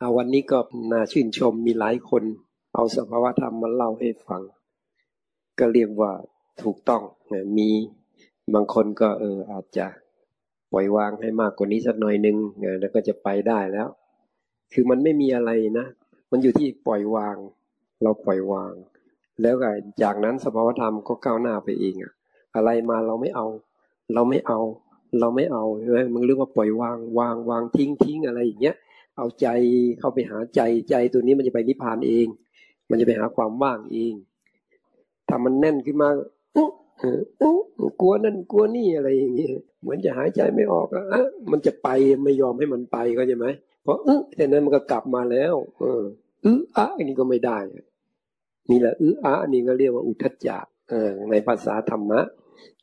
เอาวันนี้ก็น่าชื่นชมมีหลายคน เอาสภาวธรรมมาเล่าให้ฟัง ก็เรียกว่าถูกต้องมีบางคนก็เอออาจจะปล่อยวางให้มากกว่านี้สักหน่อยนึงแล้วก็จะไปได้แล้ว คือมันไม่มีอะไรนะ มันอยู่ที่ปล่อยวาง เราปล่อยวาง แล้วก็จากนั้นสภาวธรรมก็ก้าวหน้าไปเองอะอะไรมาเราไม่เอา เราไม่เอา เราไม่เอาใช่ไหมมึงเรียกว่าปล่อยวางวางวางทิ้งทิ้งอะไรอย่างเงี้ย เอาใจเข้าไปหาใจใจตัวนี้มันจะไปนิพพานเอง มันจะไปหาความว่างเองถ้ามันแน่นขึ้นมากลัวนั่นกลัวนี่อะไรอย่างเงี้ยเหมือนจะหายใจไม่ออกอะมันจะไปไม่ยอมให้มันไปก็ใช่ไหมเพราะอึแต่นั้นมันก็กลับมาแล้ว เอออึอะอันนี้ก็ไม่ได้นี่แหละอึอะอันนี้ก็เรียกว่าอุทจจะเออในภาษาธรรมะ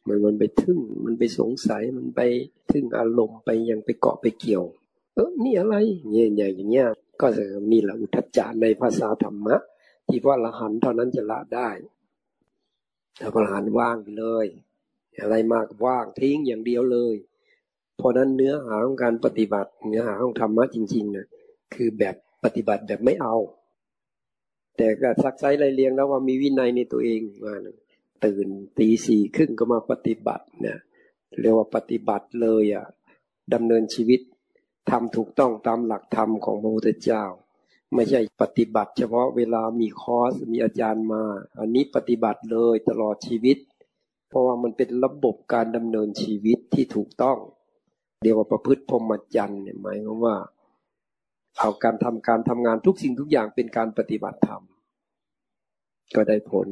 มันมันไปทึ่งมันไปสงสัยมันไปทึ่งอารมณ์ไปยังไปเกาะไปเกี่ยว เออนี่อะไรเงี้ยอย่างเงี้ยก็จะนี่แหละอุทจจะในภาษาธรรมะ ที่ว่าละหันเท่านั้นจะละได้ถ้าพระหันว่างไปเลย อะไรมากว่างทิ้งอย่างเดียวเลย เพราะนั้นเนื้อหาของการปฏิบัติ เนื้อหาของธรรมะจริงๆนะคือแบบปฏิบัติแบบไม่เอา แต่ก็ซักไซไรเรียงแล้วว่ามีวินัยในตัวเองว่าตื่นตีสี่ครึ่งก็มาปฏิบัติเนี่ยเรียกว่าปฏิบัติเลยอะดำเนินชีวิต ทำถูกต้องตามหลักธรรมของพระพุทธเจ้า ไม่ใช่ปฏิบัติ เฉพาะเวลามีคอร์สมีอาจารย์มา อันนี้ปฏิบัติเลยตลอดชีวิต เพราะว่ามันเป็นระบบการดำเนินชีวิตที่ถูกต้องเรียกว่าประพฤติพรหมจรรย์เนี่ยหมายความว่าเอาการทำการทำงานทุกสิ่งทุกอย่างเป็นการปฏิบัติธรรมก็ได้ผล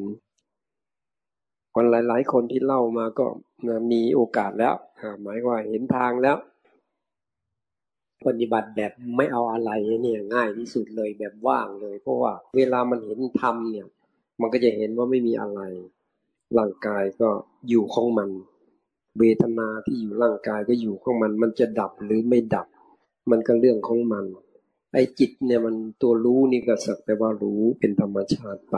คนหลาย ๆ คนที่เล่ามาก็มีโอกาสแล้วหมายว่าเห็นทางแล้ว ปฏิบัติแบบไม่เอาอะไรเนี่ยง่ายที่สุดเลยแบบว่างเลย เพราะว่าเวลามันเห็นธรรมเนี่ย มันก็จะเห็นว่าไม่มีอะไร ร่างกายก็อยู่ของมัน เวทนาที่อยู่ร่างกายก็อยู่ของมัน มันจะดับหรือไม่ดับ มันก็เรื่องของมัน ไอ้จิตเนี่ยมันตัวรู้นี่ก็สักแต่ว่ารู้เป็นธรรมชาติไป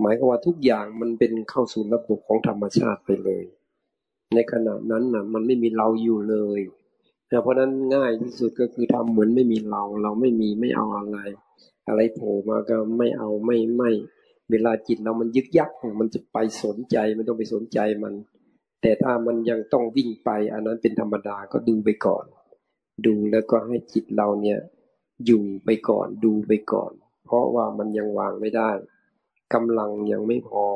หมายความว่าทุกอย่างมันเป็นเข้าสู่ระบบของธรรมชาติไปเลย ในขณะนั้นน่ะ มันไม่มีเราอยู่เลย เพราะนั้นง่ายที่สุดก็คือทำเหมือนไม่มีเรา เราไม่มีไม่เอาอะไร อะไรโผล่มาก็ไม่เอาไม่ไม่ เวลาจิตเรามันยึกยักมันจะไปสนใจมันต้องไปสนใจมัน แต่ถ้ามันยังต้องวิ่งไป อันนั้นเป็นธรรมดาก็ดูไปก่อน ดูแล้วก็ให้จิตเราเนี่ย อยู่ไปก่อนดูไปก่อน เพราะว่ามันยังวางไม่ได้กำลังยังไม่พอ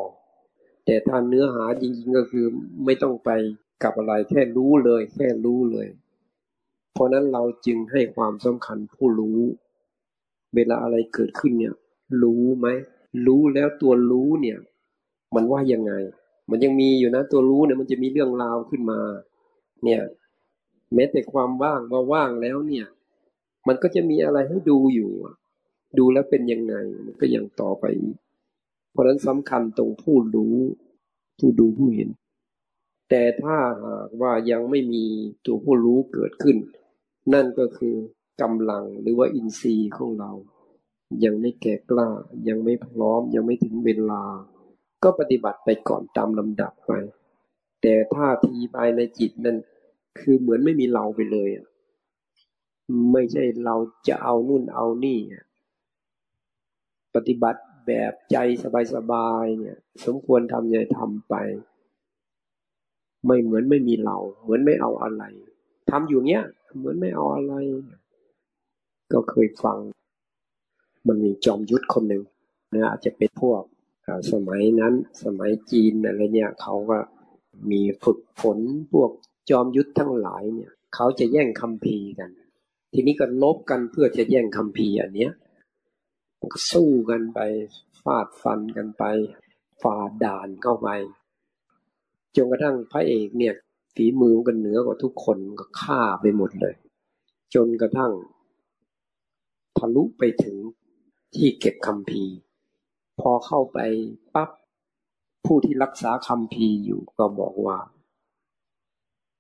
แต่ถ้าเนื้อหาจริงๆก็คือไม่ต้องไปกับอะไรแค่รู้เลย แค่รู้เลย เพราะนั้นเราจึงให้ความสำคัญผู้รู้ เวลาอะไรเกิดขึ้นเนี่ย รู้ไหม รู้แล้วตัวรู้เนี่ย มันว่ายังไง มันยังมีอยู่นะ ตัวรู้เนี่ยมันจะมีเรื่องราวขึ้นมา เนี่ย แม้แต่ความว่างว่าว่างแล้วเนี่ย มันก็จะมีอะไรให้ดูอยู่ ดูแล้วเป็นยังไงมันก็ยังต่อไป เพราะนั้นสำคัญตรงผู้รู้ผู้ดูผู้เห็นแต่ถ้าหากว่ายังไม่มีตัวผู้รู้เกิดขึ้น นั่นก็คือกำลังหรือว่าอินทรีย์ของเรา ยังไม่แก่กล้า ยังไม่พร้อม ยังไม่ถึงเวลา ก็ปฏิบัติไปก่อนตามลำดับไป แต่ท่าทีภายในจิตนั่นคือเหมือนไม่มีเราไปเลยไม่ใช่เราจะเอานู่นเอานี่ปฏิบัติแบบใจสบายๆเนี่ย สมควรทำอย่าทำไป ไม่เหมือนไม่มีเรา เหมือนไม่เอาอะไร ทำอยู่เนี้ย เหมือนไม่เอาอะไร ก็เคยฟัง มันมีจอมยุทธคนหนึ่งนะอาจจะเป็นพวกสมัยนั้น สมัยจีนอะไรเนี่ยเขาก็มีฝึกฝนพวกจอมยุทธทั้งหลายเนี่ยเขาจะแย่งคำพีกัน ทีนี้ก็ลบกันเพื่อจะแย่งคำพีอันเนี้ยสู้กันไปฟาดฟันกันไปฝ่าด่านเข้าไปจนกระทั่งพระเอกเนี่ย ฝีมือกันเหนือกว่าทุกคนก็ฆ่าไปหมดเลย จนกระทั่งทะลุไปถึงที่เก็บคำพีพอเข้าไปปั๊บผู้ที่รักษาคำพีอยู่ก็บอกว่า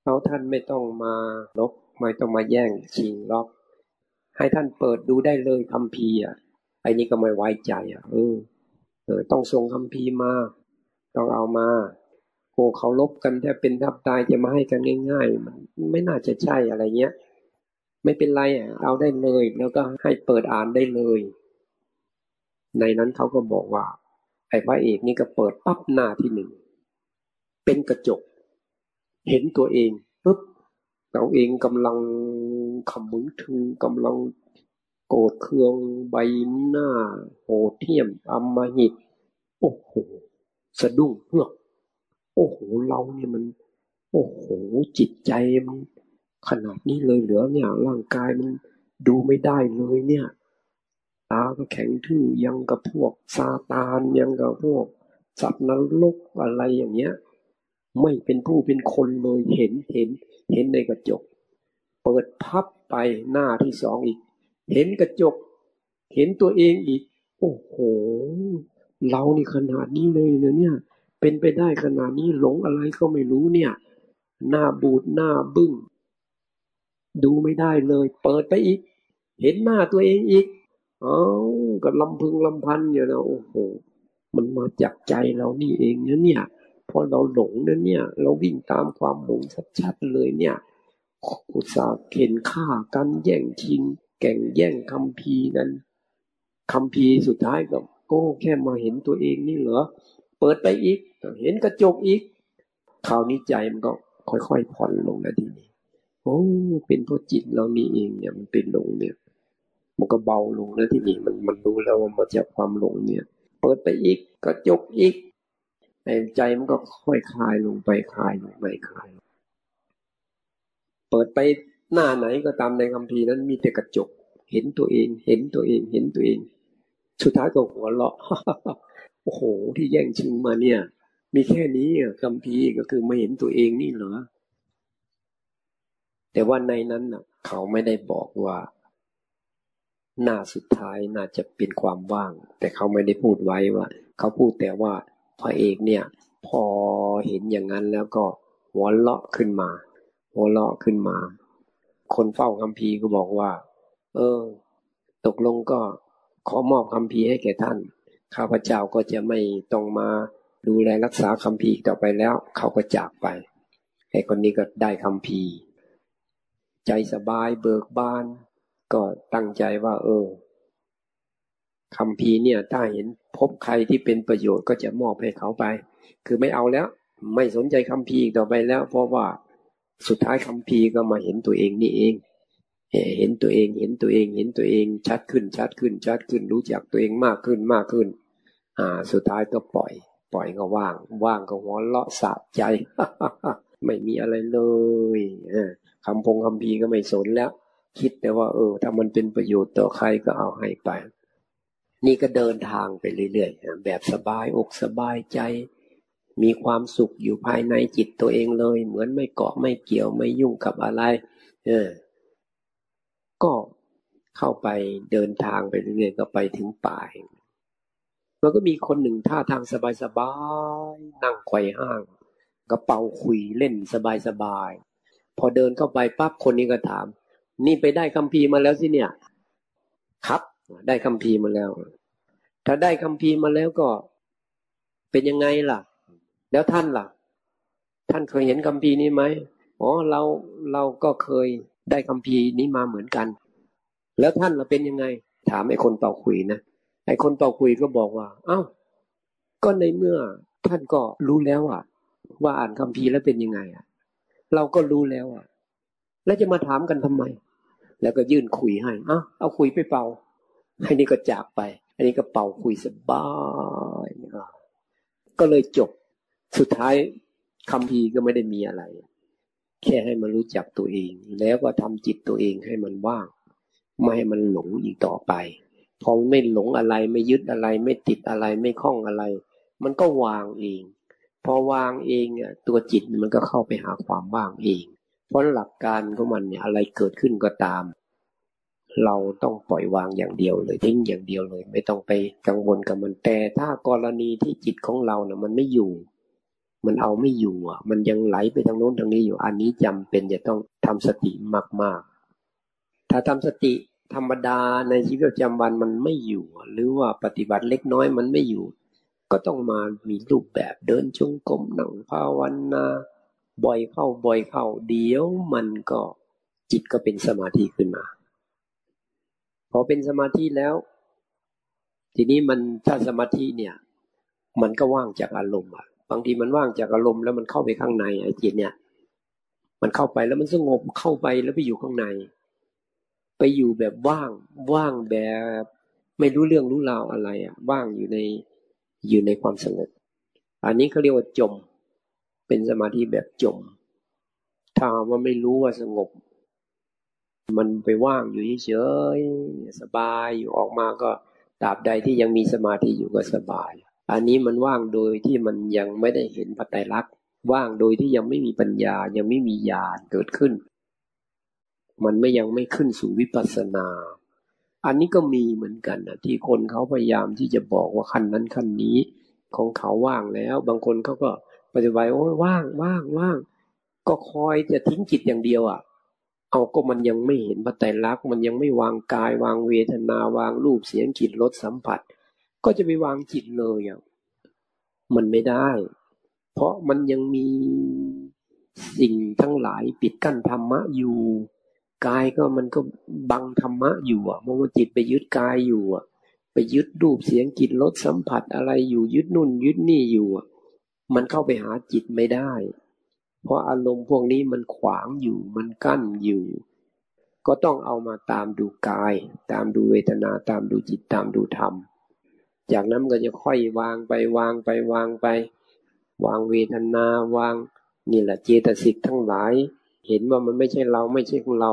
เราท่านไม่ต้องมาลบไม่ต้องมาแย่งชิงล็อกให้ท่านเปิดดูได้เลยคำพีอะไอ้นี่ก็ไม่ไว้ใจอะเออเออต้องส่งคำพีมา ต้องเอามา โอ้เขาลบกันแทบเป็นทับตายจะมาให้กันง่าย ๆ มันไม่น่าจะใช่อะไรเงี้ย ไม่เป็นไรอะเอาได้เลย แล้วก็ให้เปิดอ่านได้เลย ในนั้นเขาก็บอกว่า ไอ้พระเอกนี่ก็เปิดปั๊บหน้าที่หนึ่งเป็นกระจก เห็นตัวเองปุ๊บเราเองกำลังขมึงถึงกำลังโกรธเคืองใบหน้าโหดเที่ยมอมหิตโอ้โหสะดุ้งเฮือก โอ้โหเราเนี่ยมัน โอ้โหจิตใจมันขนาดนี้เลยเหลือเนี่ยร่างกายมันดูไม่ได้เลยเนี่ยตาก็แข็งทื่อยังกับพวกซาตานยังกับพวกสัตว์นรกอะไรอย่างเงี้ย ไม่เป็นผู้เป็นคนเลยเห็นเห็น เห็นในกระจก เปิดพับไปหน้าที่สองอีก เห็นกระจก เห็นตัวเองอีก โอ้โห เรานี่ขนาดนี้เลยเนเนี่ย เป็นไปได้ขนาดนี้หลงอะไรก็ไม่รู้เนี่ย หน้าบูดหน้าบึ้ง ดูไม่ได้เลย เปิดไปอีก เห็นหน้าตัวเองอีก เอ้าก็ลำพึงลำพันอยู่นะโอ้โห มันมาจากใจเรานี่เองนะเนี่ย พอเราหลงนะเนี่ย เราวิ่งตามความหลงชัดๆเลยเนี่ยอุตสาห์เข็นฆ่ากันแย่งชิง แก่งแย่งคำพีนั้นคำพีสุดท้ายก็โก้แค่มาเห็นตัวเองนี่เหรอ เปิดไปอีก เห็นกระจกอีก คราวนี้ใจมันก็ค่อยๆผ่อนลงนะทีนี้โอ้เป็นเพราะจิตเรานี่เองเนี่ยมันเป็นหลงเนี่ย มันก็เบาลงแล้วทีนี้มันมันรู้แล้วว่ามาจากความหลงเนี่ย เปิดไปอีกกระจกอีกใจมันก็ค่อยคลายลงไปคลายลงไปคลายเปิดไปหน้าไหนก็ตามในคัมภีร์นั้นมีแต่กระจก เห็นตัวเอง เห็นตัวเอง เห็นตัวเอง สุดท้ายก็หัวเราะ โอ้โห ที่แย่งชิงมาเนี่ย มีแค่นี้คัมภีก็คือไม่เห็นตัวเองนี่เหรอ แต่ว่าในนั้นนะเขาไม่ได้บอกว่าหน้าสุดท้ายน่าจะเป็นความว่าง แต่เขาไม่ได้พูดไว้ว่า เขาพูดแต่ว่าพระเอกเนี่ย พอเห็นอย่างนั้นแล้วก็หัวเลาะขึ้นมา หัวเลาะขึ้นมา คนเฝ้าคัมภีก็บอกว่า เออ ตกลงก็ขอมอบคัมภีให้แก่ท่าน ข้าพเจ้าก็จะไม่ต้องมาดูแลรักษาคัมภีต่อไปแล้ว เขาก็จากไปไอ้คนนี้ก็ได้คัมภีใจสบายเบิกบาน ก็ตั้งใจว่า เออคำพีเนี่ยถ้าเห็นพบใครที่เป็นประโยชน์ก็จะมอบให้เขาไป คือไม่เอาแล้ว ไม่สนใจคำพีต่อไปแล้ว เพราะว่าสุดท้ายคำพีก็มาเห็นตัวเองนี่เองเห็นตัวเองเห็นตัวเองเห็นตัวเองชัดขึ้นชัดขึ้นชัดขึ้นรู้จักตัวเองมากขึ้นมากขึ้น อ่า สุดท้ายก็ปล่อย ปล่อยก็ว่าง ว่างก็หัวเราะสะใจ ไม่มีอะไรเลยคำพงคำพีก็ไม่สนแล้ว คิดแต่ว่า เออ ถ้ามันเป็นประโยชน์ต่อใครก็เอาให้ไป นี่ก็เดินทางไปเรื่อยๆแบบสบายอกสบายใจ มีความสุขอยู่ภายในจิตตัวเองเลย เหมือนไม่เกาะไม่เกี่ยวไม่ยุ่งกับอะไร เออ ก็เข้าไปเดินทางไปเรื่อยๆก็ไปถึงป่า มันก็มีคนหนึ่งท่าทางสบายๆนั่งไขว่ห้างกระเป๋าคุยเล่นสบายพอเดินเข้าไปปั๊บคนนี้ก็ถาม นี่ไปได้คัมภีร์มาแล้วสิเนี่ย ครับ ได้คัมภีร์มาแล้ว ถ้าได้คัมภีร์มาแล้วก็ เป็นยังไงล่ะ แล้วท่านล่ะ ท่านเคยเห็นคัมภีร์นี้ไหมอ๋อเราเราก็เคยได้คัมภีร์นี้มาเหมือนกัน แล้วท่านเราเป็นยังไง ถามไอ้คนต่อคุยนะ ไอ้คนต่อคุยก็บอกว่า เอ้า ก็ในเมื่อท่านก็รู้แล้วอะ ว่าอ่านคัมภีร์แล้วเป็นยังไงอะ เราก็รู้แล้วอะ แล้วจะมาถามกันทำไม แล้วก็ยื่นคุยให้อะเอาคุยไปเป่าอันนี้ก็จากไป อันนี้ก็เป่าคุยสบายก็เลยจบ สุดท้ายคำพีก็ไม่ได้มีอะไร แค่ให้มันรู้จักตัวเอง แล้วก็ทำจิตตัวเองให้มันว่าง ไม่ให้มันหลงอีกต่อไป พอไม่หลงอะไรไม่ยึดอะไร ไม่ติดอะไรไม่คล้องอะไร มันก็วางเอง พอวางเองเนี่ยตัวจิตมันก็เข้าไปหาความว่างเอง เพราะหลักการของมันเนี่ยอะไรเกิดขึ้นก็ตาม เราต้องปล่อยวางอย่างเดียวเลยทิ้งอย่างเดียวเลย ไม่ต้องไปกังวลกับมันแต่ถ้ากรณีที่จิตของเราเนี่ยมันไม่อยู่ มันเอาไม่อยู่อะ มันยังไหลไปทางโน้นทางนี้อยู่อันนี้จำเป็นจะต้องทำสติมากๆ ถ้าทำสติ ธรรมดาในชีวิตประจำวันมันไม่อยู่ หรือว่าปฏิบัติเล็กน้อยมันไม่อยู่ ก็ต้องมามีรูปแบบเดินจงกรมนั่งภาวนาบ่อยเข้าบ่อยเข้าเดี๋ยวมันก็จิตก็เป็นสมาธิขึ้นมา พอเป็นสมาธิแล้ว ทีนี้มันถ้าสมาธิเนี่ย มันก็ว่างจากอารมณ์อะบางทีมันว่างจากอารมณ์แล้วมันเข้าไปข้างในไอ้จิตเนี่ย มันเข้าไปแล้วมันสงบเข้าไปแล้วไปอยู่ข้างใน ไปอยู่แบบว่างว่างแบบ ไม่รู้เรื่องรู้ราวอะไรอะ ว่างอยู่ในอยู่ในความสงบอันนี้เขาเรียกว่าจม เป็นสมาธิแบบจม ถ้าว่าไม่รู้ว่าสงบ มันไปว่างอยู่เฉยสบายอยู่ออกมาก็ตราบใดที่ยังมีสมาธิอยู่ก็สบาย อันนี้มันว่างโดยที่มันยังไม่ได้เห็นปัจจัยรักว่างโดยที่ยังไม่มีปัญญายังไม่มีญาณเกิดขึ้น มันไม่ยังไม่ขึ้นสู่วิปัสสนา อันนี้ก็มีเหมือนกันนะที่คนเขาพยายามที่จะบอกว่าขั้นนั้นขั้นนี้ของเขาว่างแล้ว บางคนเขาก็ปฏิบัติโอ้ว่างว่างว่าง ก็คอยจะทิ้งจิตอย่างเดียวอะ เอาก็มันยังไม่เห็นพระไตรลักษณ์มันยังไม่วางกาย วางเวทนาวางรูปเสียงกลิ่นรสสัมผัส ก็จะไปวางจิตเลยอะมันไม่ได้ เพราะมันยังมีสิ่งทั้งหลายปิดกั้นธรรมะอยู่ กายก็มันก็บังธรรมะอยู่อะมันจิตไปยึดกายอยู่อะ ไปยึดรูปเสียงกลิ่นรสสัมผัสอะไรอยู่ยึดนุ่น ยึดนี่อยู่อะมันเข้าไปหาจิตไม่ได้ เพราะอารมณ์พวกนี้มันขวางอยู่มันกั้นอยู่ ก็ต้องเอามาตามดูกาย ตามดูเวทนาตามดูจิตตามดูธรรม จากนั้นก็จะค่อยวางไปวางไปวางไป วางเวทนาวางนี่แหละเจตสิกทั้งหลาย เห็นว่ามันไม่ใช่เราไม่ใช่ของเรา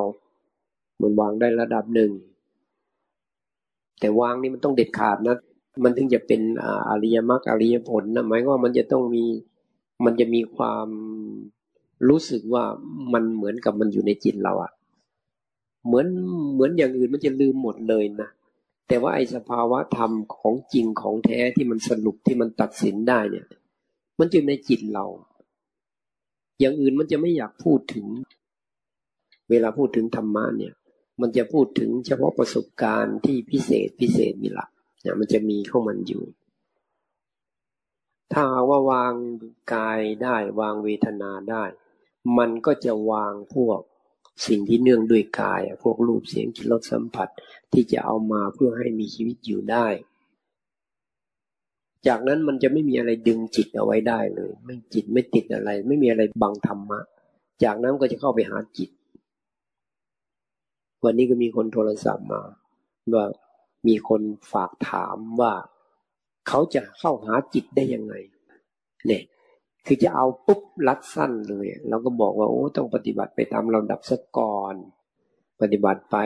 มันวางได้ระดับหนึ่ง แต่วางนี่มันต้องเด็ดขาดนะ มันถึงจะเป็นอริยมรรคอริยผลนะหมายว่ามันจะต้องมี มันจะมีความรู้สึกว่ามันเหมือนกับมันอยู่ในจิตเราอะเหมือนเหมือนอย่างอื่นมันจะลืมหมดเลยนะแต่ว่าไอ้สภาวะธรรมของจริงของแท้ที่มันสรุปที่มันตัดสินได้เนี่ย มันอยู่ในจิตเรา อย่างอื่นมันจะไม่อยากพูดถึง เวลาพูดถึงธรรมะเนี่ย มันจะพูดถึงเฉพาะประสบการณ์ที่พิเศษพิเศษมีละเนี่ยมันจะมีเข้ามันอยู่ ถ้าว่าวางกายได้วางเวทนาได้ มันก็จะวางพวกสิ่งที่เนื่องด้วยกาย พวกรูปเสียงกลิ่นรสสัมผัสที่จะเอามาเพื่อให้มีชีวิตอยู่ได้ จากนั้นมันจะไม่มีอะไรดึงจิตเอาไว้ได้เลย ไม่จิตไม่ติดอะไร ไม่มีอะไรบังธรรมะ จากนั้นก็จะเข้าไปหาจิต วันนี้ก็มีคนโทรศัพท์มา ว่ามีคนฝากถามว่า เขาจะเข้าหาจิตได้ยังไง เนี่ยคือจะเอาปุ๊บรัดสั้นเลยเราก็บอกว่าโอ้ต้องปฏิบัติไปตามลำดับสักก่อน ปฏิบัติไป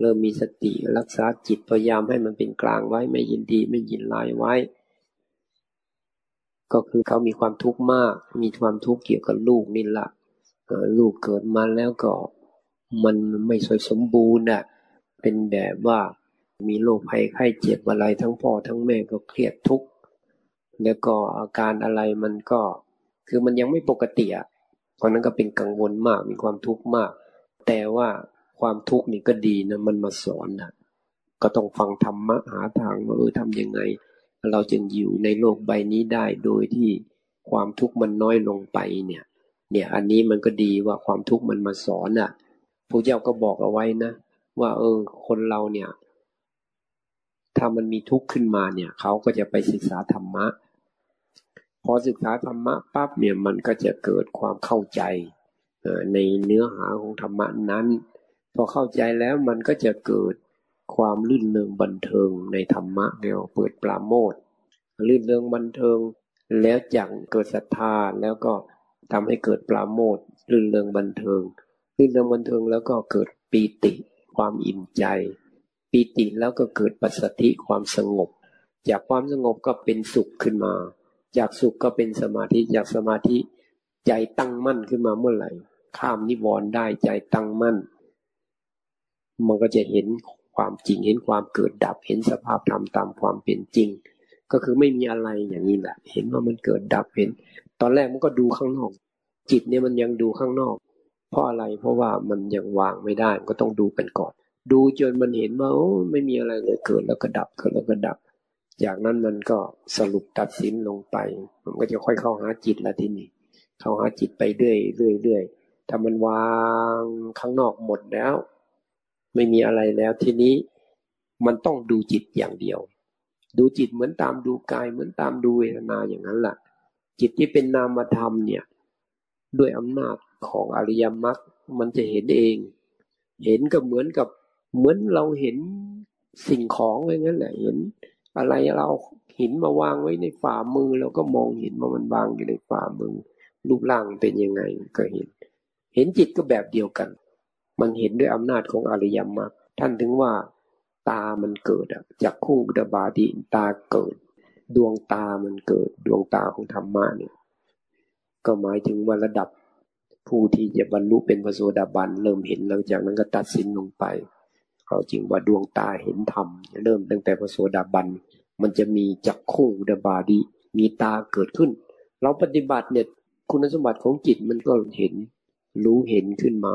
เริ่มมีสติรักษาจิตพยายามให้มันเป็นกลางไว้ ไม่ยินดีไม่ยินลายไว้ ก็คือเขามีความทุกข์มาก มีความทุกข์เกี่ยวกับลูกนี่แหละลูกเกิดมาแล้วก็มันไม่สวยสมบูรณ์อะเป็นแบบว่ามีโรคภัยไข้เจ็บอะไรทั้งพ่อทั้งแม่ก็เครียดทุกข์แล้วก็อาการอะไรมันก็ คือมันยังไม่ปกติอะเพราะนั้นก็เป็นกังวลมากมีความทุกข์มาก แต่ว่าความทุกข์นี่ก็ดีนะมันมาสอนนะก็ต้องฟังธรรมะหาทางว่าเออทำยังไง เราจึงอยู่ในโลกใบนี้ได้โดยที่ความทุกข์มันน้อยลงไปเนี่ย เนี่ยอันนี้มันก็ดีว่าความทุกข์มันมาสอนอะพระเจ้าก็บอกเอาไว้นะ ว่า เออ คนเราเนี่ย ถ้ามันมีทุกข์ขึ้นมาเนี่ยเขาก็จะไปศึกษาธรรมะ พอศึกษาธรรมะปั๊บเนี่ยมันก็จะเกิดความเข้าใจในเนื้อหาของธรรมะนั้น พอเข้าใจแล้วมันก็จะเกิด ความลื่นเริงบันเทิงในธรรมะเรียกเปิดปราโมทลื่นเริงบันเทิง แล้วจังเกิดศรัทธาแล้วก็ทำให้เกิดปราโมทลื่นเริงบันเทิง ลื่นเริงบันเทิงแล้วก็เกิดปีติ ความอิ่มใจปีติแล้วก็เกิดปัสสติความสงบ จากความสงบก็เป็นสุขขึ้นมา จากสุขก็เป็นสมาธิจากสมาธิใจตั้งมั่นขึ้นมาเมื่อไหร่ ข้ามนิวรณ์ได้ใจตั้งมั่น มันก็จะเห็น ความจริงเห็นความเกิดดับเห็นสภาพธรรมตามความเป็นจริง ก็คือไม่มีอะไรอย่างนี้แหละเห็นว่ามันเกิดดับเห็น ตอนแรกมันก็ดูข้างนอก จิตเนี่ยมันยังดูข้างนอก เพราะอะไรเพราะว่ามันยังวางไม่ได้ก็ต้องดูกันก่อน ดูจนมันเห็นว่าโอ้ไม่มีอะไรเลยเกิดแล้วก็ดับเกิดแล้วก็ดับ จากนั้นมันก็สรุปตัดสินลงไป มันก็จะค่อยเข้าหาจิตละทีนี้เข้าหาจิตไปเรื่อยเรื่อยเรื่อยถ้ามันวางข้างนอกหมดแล้ว ไม่มีอะไรแล้วทีนี้มันต้องดูจิตอย่างเดียว ดูจิตเหมือนตามดูกายเหมือนตามดูเวทนาอย่างนั้นแหละจิตที่เป็นนามธรรมเนี่ย ด้วยอำนาจของอริยมรรคมันจะเห็นเอง เห็นก็เหมือนกับเหมือนเราเห็นสิ่งของอย่างนั้นแหละเห็น อะไรเราหินมาวางไว้ในฝ่ามือเราก็มองเห็นว่ามันวางอยู่ในฝ่ามือรูปร่างเป็นยังไงก็เห็น เห็นจิตก็แบบเดียวกัน มันเห็นด้วยอำนาจของอริยมรรคท่านถึงว่าตามันเกิดอะจากคู่ดบาดีตาเกิด ดวงตามันเกิด ดวงตาของธรรมะเนี่ย ก็หมายถึงว่าระดับผู้ที่จะบรรลุเป็นพระโสดาบันเริ่มเห็นหลังจากนั้นก็ตัดสินลงไปเขาจริงว่าดวงตาเห็นธรรมเริ่มตั้งแต่พระโสดาบันมันจะมีจักคู่ดบาดีมีตาเกิดขึ้น เราปฏิบัติเนี่ยคุณสมบัติของจิตมันก็เห็นรู้เห็นขึ้นมา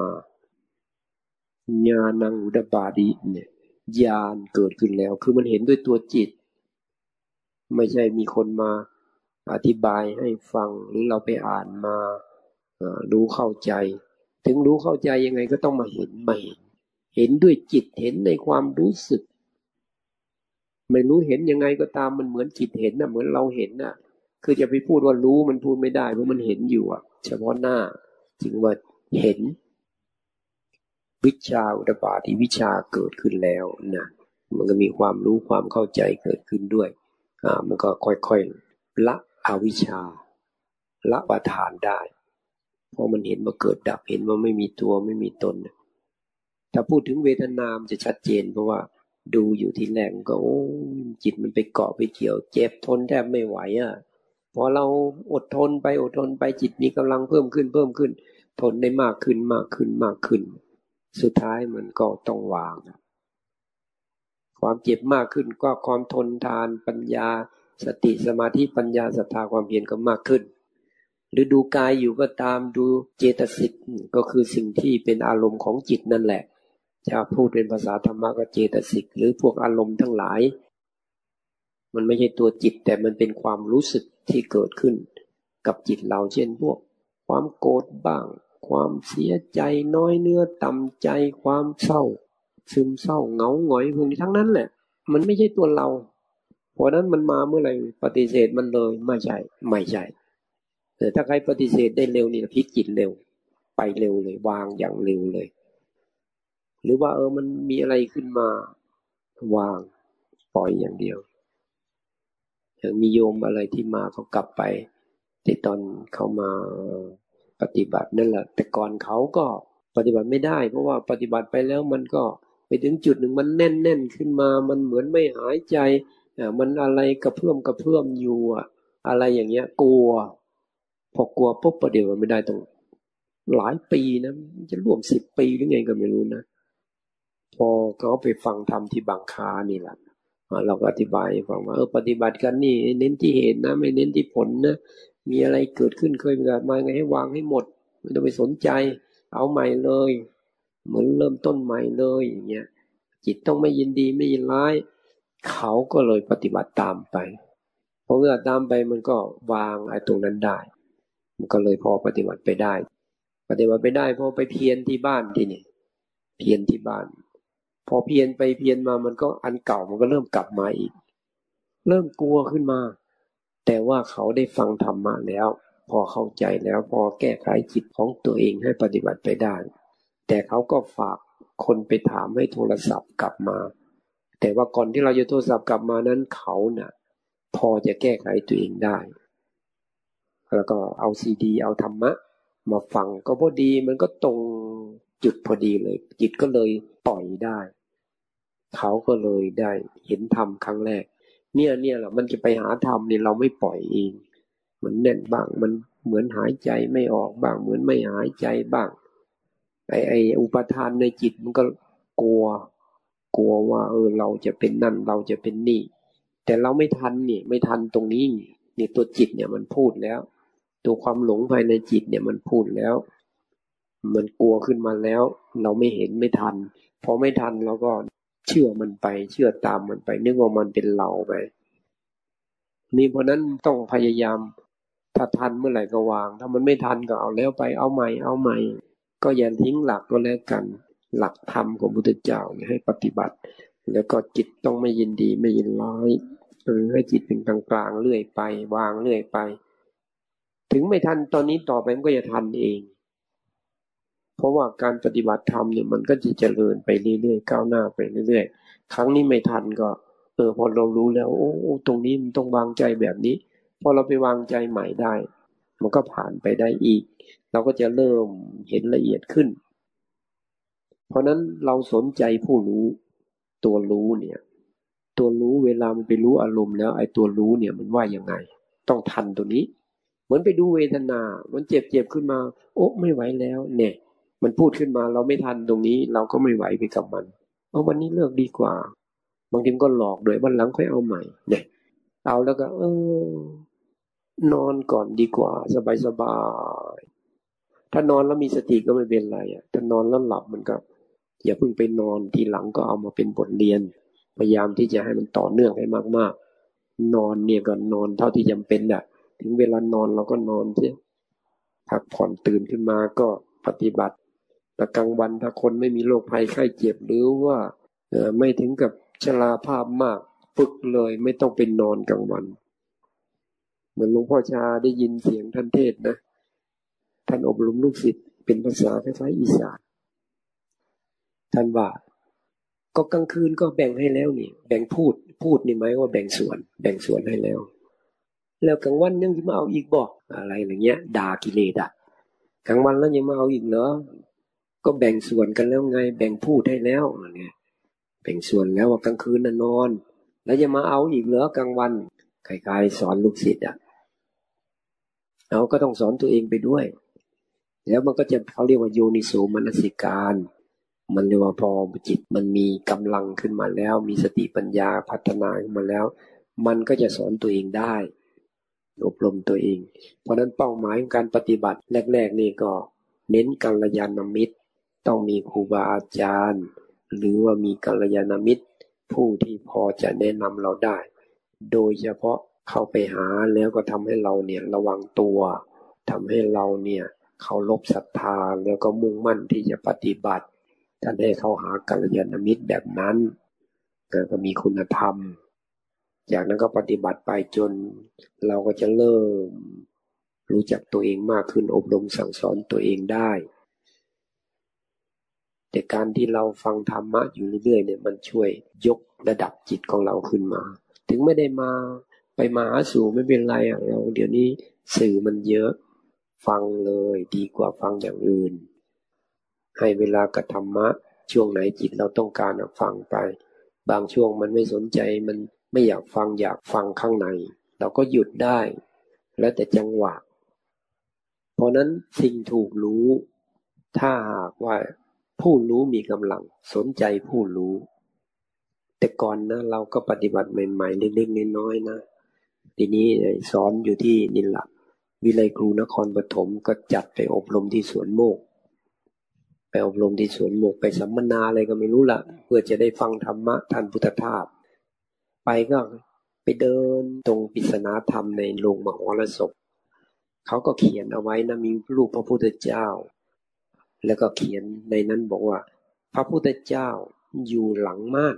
ญาณังอุดบาดีเนี่ยญาณเกิดขึ้นแล้ว คือมันเห็นด้วยตัวจิต ไม่ใช่มีคนมาอธิบายให้ฟังหรือเราไปอ่านมารู้เข้าใจ ถึงรู้เข้าใจยังไงก็ต้องมาเห็นมาเห็น เห็นด้วยจิตเห็นในความรู้สึก ไม่รู้เห็นยังไงก็ตามมันเหมือนจิตเห็นนะเหมือนเราเห็นนะคือจะไปพูดว่ารู้มันพูดไม่ได้เพราะมันเห็นอยู่อะเฉพาะหน้าจึงว่าเห็น วิชาอุตบาที่วิชาเกิดขึ้นแล้วนะมันก็มีความรู้ความเข้าใจเกิดขึ้นด้วยอ่ามันก็ค่อยๆละอวิชาละประทานได้ เพราะมันเห็นมาเกิดดับเห็นว่าไม่มีตัวไม่มีตนถ้าพูดถึงเวทนามจะชัดเจน เพราะว่าดูอยู่ที่แรงก็โอ้จิตมันไปเกาะไปเกี่ยว เจ็บทนแทบไม่ไหวอะพอเราอดทนไปอดทนไปจิตมีกำลังเพิ่มขึ้นเพิ่มขึ้น ทนได้มากขึ้นมากขึ้นมากขึ้น สุดท้ายมันก็ต้องวาง ความเจ็บมากขึ้นก็ความทนทานปัญญา สติสมาธิปัญญาศรัทธาความเพียรก็มากขึ้น หรือดูกายอยู่ก็ตามดูเจตสิกก็คือสิ่งที่เป็นอารมณ์ของจิตนั่นแหละ จะพูดเป็นภาษาธรรมะก็เจตสิกหรือพวกอารมณ์ทั้งหลาย มันไม่ใช่ตัวจิตแต่มันเป็นความรู้สึกที่เกิดขึ้น กับจิตเราเช่นพวก ความโกรธบ้าง ความเสียใจน้อยเนื้อต่ำใจความเศร้า ซึมเศร้าเหงาหงอยพวกนี้ทั้งนั้นแหละ มันไม่ใช่ตัวเรา เพราะนั้นมันมาเมื่อไหร่ปฏิเสธมันเลยไม่ใช่ไม่ใช่แต่ถ้าใครปฏิเสธได้เร็วนี่พิจิตเร็ว ไปเร็วเลยวางอย่างเร็วเลย หรือว่าเออมันมีอะไรขึ้นมา วางปล่อยอย่างเดียวอย่างมีโยมอะไรที่มาเขากลับไปที่ตอนเขามา ปฏิบัตินั่นแหละ แต่ก่อนเขาก็ปฏิบัติไม่ได้ เพราะว่าปฏิบัติไปแล้วมันก็ไปถึงจุดหนึ่งมันแน่นแน่นขึ้นมา มันเหมือนไม่หายใจอ่ามันอะไรกระเพื่อมกระเพื่อมอยู่อะอะไรอย่างเงี้ย กลัว พอกลัวปุ๊บประเดี๋ยวมันไม่ได้ตรงหลายปีนะจะร่วมสิบปีหรือไงก็ไม่รู้นะพอเขาไปฟังธรรมที่บางคานี่แหละเราก็อธิบายฟังว่าเออปฏิบัติกันนี่ เน้นที่เหตุนะ ไม่เน้นที่ผลนะ มีอะไรเกิดขึ้นเคยเกิดมาไงให้วางให้หมด ไม่ต้องไปสนใจ เอาใหม่เลย เหมือนเริ่มต้นใหม่เลยอย่างเงี้ยจิตต้องไม่ยินดีไม่ยินร้าย เขาก็เลยปฏิบัติตามไปพอเมื่อตามไปมันก็วางไอ้ตรงนั้นได้ มันก็เลยพอปฏิบัติไปได้ ปฏิบัติไปได้พอไปเพียรที่บ้านที่นี่เพียรที่บ้าน พอเพียนไปเพียนมามันก็อันเก่ามันก็เริ่มกลับมาอีก เริ่มกลัวขึ้นมา แต่ว่าเขาได้ฟังธรรมะแล้ว พอเข้าใจแล้วพอแก้ไขจิตของตัวเองให้ปฏิบัติไปได้ แต่เขาก็ฝากคนไปถามให้โทรศัพท์กลับมา แต่ว่าก่อนที่เราจะโทรศัพท์กลับมานั้นเขานะ่ะ พอจะแก้ไขตัวเองได้ แล้วก็เอาซีดี เอาธรรมะ มาฟังก็พอดีมันก็ตรงจุดพอดีเลย จิตก็เลยปล่อยได้ เขาก็เลยได้เห็นธรรมครั้งแรก เนี่ยเนี่ยแหละมันจะไปหาธรรมเนี่ยเราไม่ปล่อยเองมันแน่นบ้าง มันเหมือนหายใจไม่ออกบ้าง เหมือนไม่หายใจบ้าง ไอไออุปทานในจิตมันก็กลัว กลัวว่า เออเราจะเป็นนั่นเราจะเป็นนี่ แต่เราไม่ทันนี่ไม่ทันตรงนี้นี่ตัวจิตเนี่ยมันพูดแล้ว ตัวความหลงภายในจิตเนี่ยมันพูดแล้ว มันกลัวขึ้นมาแล้ว เราไม่เห็นไม่ทันพอไม่ทันเราก็ เชื่อมันไป เชื่อตามมันไป นึกว่ามันเป็นเราไปนี่เพราะนั้นต้องพยายาม ถ้าทันเมื่อไหร่ก็วาง ถ้ามันไม่ทันก็เอาแล้วไปเอาใหม่เอาใหม่ ก็อย่าทิ้งหลักก็แล้วกัน หลักธรรมของพุทธเจ้าให้ปฏิบัติ แล้วก็จิตต้องไม่ยินดีไม่ยินร้ายหรือให้จิตเป็นกลางกลางเรื่อยไป วางเรื่อยไป ถึงไม่ทันตอนนี้ต่อไปมันก็จะทันเอง เพราะว่าการปฏิบัติธรรมเนี่ยมันก็จะเจริญไปเรื่อยๆก้าวหน้าไปเรื่อยๆ ครั้งนี้ไม่ทันก็ เออพอเรารู้แล้ว โอ้ตรงนี้มันต้องวางใจแบบนี้พอเราไปวางใจใหม่ได้ มันก็ผ่านไปได้อีก เราก็จะเริ่มเห็นละเอียดขึ้น เพราะนั้นเราสนใจผู้รู้ ตัวรู้เนี่ย ตัวรู้เวลามันไปรู้อารมณ์แล้ว ไอ้ตัวรู้เนี่ยมันว่ายังไง ต้องทันตัวนี้ เหมือนไปดูเวทนา มันเจ็บเจ็บขึ้นมา โอ้ไม่ไหวแล้ว เนี่ย มันพูดขึ้นมาเราไม่ทันตรงนี้ เราก็ไม่ไหวไปกับมัน เอาวันนี้เลิกดีกว่า บางทีก็หลอกโดยวันหลังค่อยเอาใหม่เนี่ยเอาแล้วก็ เออนอนก่อนดีกว่า สบายสบายถ้านอนแล้วมีสติก็ไม่เป็นไรอะถ้านอนแล้วหลับมันก็อย่าเพิ่งไปนอนทีหลังก็เอามาเป็นบทเรียน พยายามที่จะให้มันต่อเนื่องให้มากๆ นอนเนี่ยก็นอนเท่าที่จำเป็นอะ ถึงเวลานอนเราก็นอนเสียพักผ่อนตื่นขึ้นมาก็ปฏิบัติ แต่กลางวันถ้าคนไม่มีโรคภัยไข้เจ็บหรือว่าไม่ถึงกับชราภาพมากฝึกเลยไม่ต้องเป็นนอนกลางวัน เหมือนหลวงพ่อชาได้ยินเสียงท่านเทศนะ ท่านอบรมลูกศิษย์เป็นภาษาคล้ายๆอีสานท่านว่าก็กลางคืนก็แบ่งให้แล้วนี่ แบ่งพูดพูดนี่ไหมว่าแบ่งส่วน แบ่งส่วนให้แล้ว แล้วกลางวันยังจะมาเอาอีกบอกอะไรอย่างเงี้ยด่ากิเลสอะกลางวันแล้วยังมาเอาอีกเหรอ ก็แบ่งส่วนกันแล้วไง แบ่งพูดให้แล้วเนี่ยแบ่งส่วนแล้วว่ากลางคืนน่ะนอน แล้วจะมาเอาอีกเหรอกลางวันใครๆสอนลูกศิษย์อะเราก็ต้องสอนตัวเองไปด้วย แล้วมันก็จะเขาเรียกว่าโยนิโสมนสิการ มันเรียกว่าพอจิตมันมีกำลังขึ้นมาแล้ว มีสติปัญญาพัฒนาขึ้นมาแล้ว มันก็จะสอนตัวเองได้อบรมตัวเอง เพราะนั้นเป้าหมายของการปฏิบัติแรก ๆ นี่ก็ เน้นกัลยาณมิตร ต้องมีครูบาอาจารย์ หรือว่ามีกัลยาณมิตร ผู้ที่พอจะแนะนำเราได้ โดยเฉพาะเข้าไปหาแล้วก็ทำให้เราเนี่ยระวังตัวทำให้เราเนี่ยเคารพศรัทธาแล้วก็มุ่งมั่นที่จะปฏิบัติท่านให้เข้าหากัลยาณมิตรแบบนั้นก็มีคุณธรรม จากนั้นก็ปฏิบัติไปจนเราก็จะเริ่มรู้จักตัวเองมากขึ้นอบรมสั่งสอนตัวเองได้ แต่การที่เราฟังธรรมะอยู่เรื่อยๆเนี่ยมันช่วยยกระดับจิตของเราขึ้นมา ถึงไม่ได้มาไปมาหาสู่ไม่เป็นไรอะเราเดี๋ยวนี้สื่อมันเยอะฟังเลยดีกว่าฟังอย่างอื่น ให้เวลากับธรรมะ ช่วงไหนจิตเราต้องการฟังไป บางช่วงมันไม่สนใจมันไม่อยากฟังอยากฟังข้างใน เราก็หยุดได้ แล้วแต่จังหวะ เพราะนั้นสิ่งถูกรู้ ถ้าหากว่า ผู้รู้มีกำลัง สนใจผู้รู้ แต่ก่อนนะเราก็ปฏิบัติใหม่ๆเล็กๆน้อยๆนะ ทีนี้สอนอยู่ที่นิลละวิไลครูนครปฐมก็จัดไปอบรมที่สวนโมก ไปอบรมที่สวนหมกไปสัมมนาอะไรก็ไม่รู้ละเพื่อจะได้ฟังธรรมะท่านพุทธทาสไปก็ไปเดินตรงปิศนาธรรมในโรงมหรสพเขาก็เขียนเอาไว้นะมีรูปพระพุทธเจ้า แล้วก็เขียนในนั้นบอกว่า พระพุทธเจ้าอยู่หลังม่าน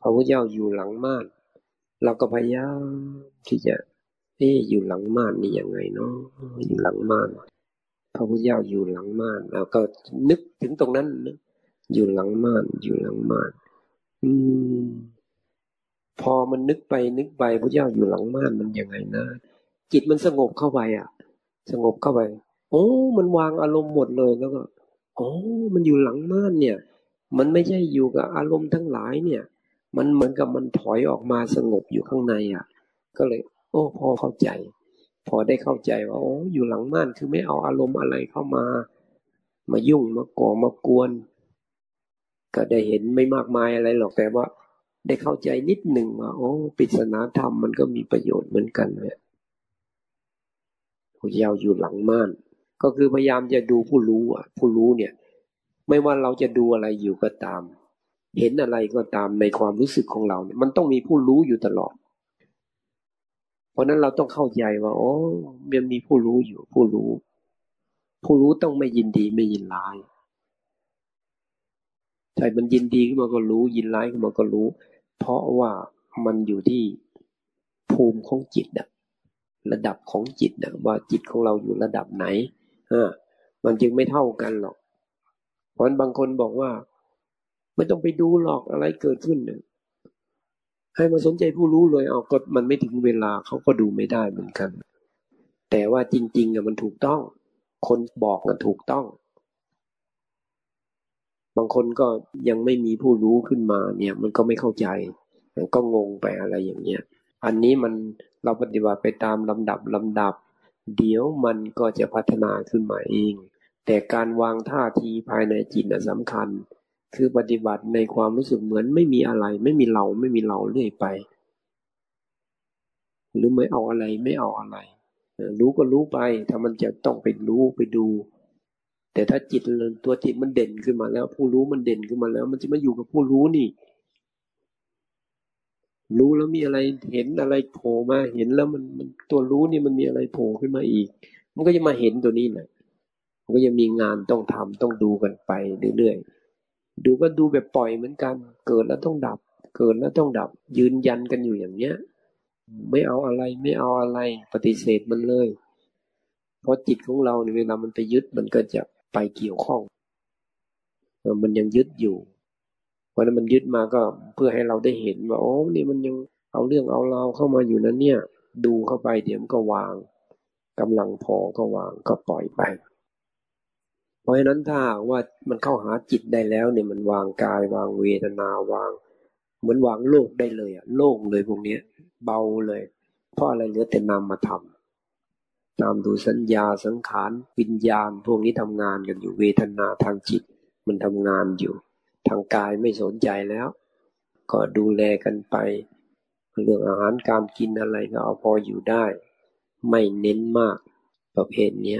พระพุทธเจ้าอยู่หลังม่าน เราก็พยายามที่จะเอ๊อยู่หลังม่านนี่ยังไงเนาะอยู่หลังม่าน พระพุทธเจ้าอยู่หลังม่านเราก็นึกถึงตรงนั้นนะอยู่หลังม่านอยู่หลังม่าน อืม พอมันนึกไปนึกไปพระเจ้าอยู่หลังม่านมันยังไงนะจิตมันสงบเข้าไปอะ สงบเข้าไป โอ้มันวางอารมณ์หมดเลยแล้วก็โอ้มันอยู่หลังม่านเนี่ย มันไม่ใช่อยู่กับอารมณ์ทั้งหลายเนี่ย มันเหมือนกับมันถอยออกมาสงบอยู่ข้างในอะ ก็เลย โอ้พอเข้าใจ พอได้เข้าใจว่าโอ้อยู่หลังม่านคือไม่เอาอารมณ์อะไรเข้ามา มายุ่งมาก่อมากวน ก็ได้เห็นไม่มากมายอะไรหรอกแต่ว่า ได้เข้าใจนิดหนึ่งว่าโอ้ปริศนาธรรมมันก็มีประโยชน์เหมือนกันเนี่ยผู้ยาวอยู่หลังม่าน ก็คือพยายามจะดูผู้รู้อะ ผู้รู้เนี่ย ไม่ว่าเราจะดูอะไรอยู่ก็ตาม เห็นอะไรก็ตามในความรู้สึกของเราเนี่ย มันต้องมีผู้รู้อยู่ตลอด เพราะนั้นเราต้องเข้าใจว่าโอ้มันมีผู้รู้อยู่ ผู้รู้ ผู้รู้ต้องไม่ยินดีไม่ยินร้ายใช่มันยินดีขึ้นมาก็รู้ ยินร้ายขึ้นมาก็รู้ เพราะว่ามันอยู่ที่ภูมิของจิตอะระดับของจิตนะว่าจิตของเราอยู่ระดับไหน มันจึงไม่เท่ากันหรอก เพราะบางคนบอกว่า ไม่ต้องไปดูหรอกอะไรเกิดขึ้นเนี่ยให้มาสนใจผู้รู้เลยเอาก็มันไม่ถึงเวลาเขาก็ดูไม่ได้เหมือนกัน แต่ว่าจริงๆอะมันถูกต้อง คนบอกมันถูกต้อง บางคนก็ยังไม่มีผู้รู้ขึ้นมาเนี่ย มันก็ไม่เข้าใจมันก็งงไปอะไรอย่างเงี้ยอันนี้มันเราปฏิบัติไปตามลำดับลำดับ เดี๋ยวมันก็จะพัฒนาขึ้นมาเอง แต่การวางท่าทีภายในจิตนะสำคัญ คือปฏิบัติในความรู้สึกเหมือนไม่มีอะไร ไม่มีเราไม่มีเราเรื่อยไป หรือไม่เอาอะไรไม่เอาอะไร รู้ก็รู้ไป ถ้ามันจะต้องไปรู้ไปดู แต่ถ้าจิตตัวจิตมันเด่นขึ้นมาแล้ว ผู้รู้มันเด่นขึ้นมาแล้ว มันจะมาอยู่กับผู้รู้นี่ รู้แล้วมีอะไรเห็นอะไรโผล่มาเห็นแล้วมันมันตัวรู้นี่มันมีอะไรโผล่ขึ้นมาอีก มันก็จะมาเห็นตัวนี้แหละมันก็จะมีงานต้องทำต้องดูกันไปเรื่อยๆดูก็ดูแบบปล่อยเหมือนกัน เกิดแล้วต้องดับ เกิดแล้วต้องดับ ยืนยันกันอยู่อย่างเนี้ย ไม่เอาอะไรไม่เอาอะไรปฏิเสธมันเลย เพราะจิตของเราเวลามันไปยึดมันก็จะไปเกี่ยวข้องมันยังยึดอยู่ เพราะนั้นมันยึดมาก็เพื่อให้เราได้เห็นว่าโอ้นี่มันยังเอาเรื่องเอาเราเข้ามาอยู่นั้นเนี่ย ดูเข้าไปเดี๋ยวมันก็วางกำลังพอก็วางก็ปล่อยไป เพราะฉะนั้นถ้าว่ามันเข้าหาจิตได้แล้วเนี่ยมันวางกายวางเวทนาวาง เหมือนวางโลกได้เลยอะโล่งเลยพวกนี้เบาเลย เพราะอะไรเหลือแต่นามมาทำตามดูสัญญาสังขารวิญญาณ พวกนี้ทำงานกันอยู่เวทนาทางจิต มันทำงานอยู่ ทางกายไม่สนใจแล้ว ก็ดูแลกันไป เรื่องอาหารการกินอะไรก็เอาพออยู่ได้ ไม่เน้นมากประเภทนี้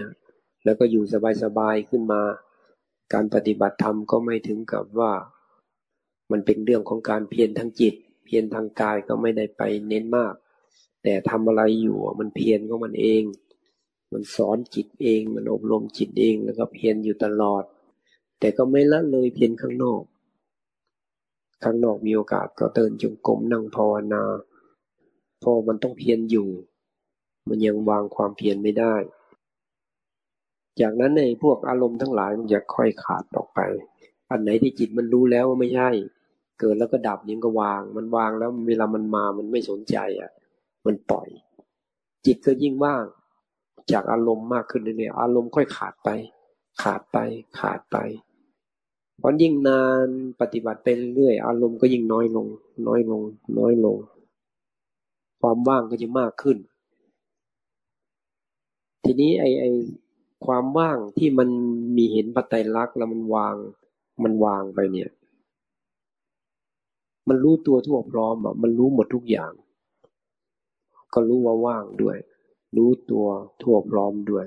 แล้วก็อยู่สบายๆขึ้นมา การปฏิบัติธรรมก็ไม่ถึงกับว่า มันเป็นเรื่องของการเพียรทางจิต เพียรทางกายก็ไม่ได้ไปเน้นมาก แต่ทำอะไรอยู่มันเพียรของมันเอง มันสอนจิตเอง มันอบรมจิตเองแล้วก็เพียรอยู่ตลอด แต่ก็ไม่ละเลยเพียรข้างนอก ข้างนอกมีโอกาสก็เดินจงกรมนั่งภาวนา พอมันต้องเพียรอยู่ มันยังวางความเพียรไม่ได้ จากนั้นในพวกอารมณ์ทั้งหลายมันจะค่อยขาดออกไป อันไหนที่จิตมันรู้แล้วว่าไม่ใช่ เกิดแล้วก็ดับยังก็วาง มันวางแล้วเวลามันมามันไม่สนใจอะ มันปล่อย จิตก็ยิ่งว่าง จากอารมณ์มากขึ้นเรื่อยๆอารมณ์ค่อยขาดไป ขาดไป ขาดไป พราะยิ่งนานปฏิบัติไปเรื่อยอารมณ์ก็ยิ่งน้อยลง น้อยลง น้อยลง ความว่างก็จะมากขึ้น ทีนี้ไอไอความว่างที่มันมีเห็นปัจจัยลักษ์แล้วมันวาง มันวางไปเนี่ย มันรู้ตัวทั่วพร้อมอะมันรู้หมดทุกอย่าง ก็รู้ว่าว่างด้วย รู้ตัวทั่วพร้อมด้วย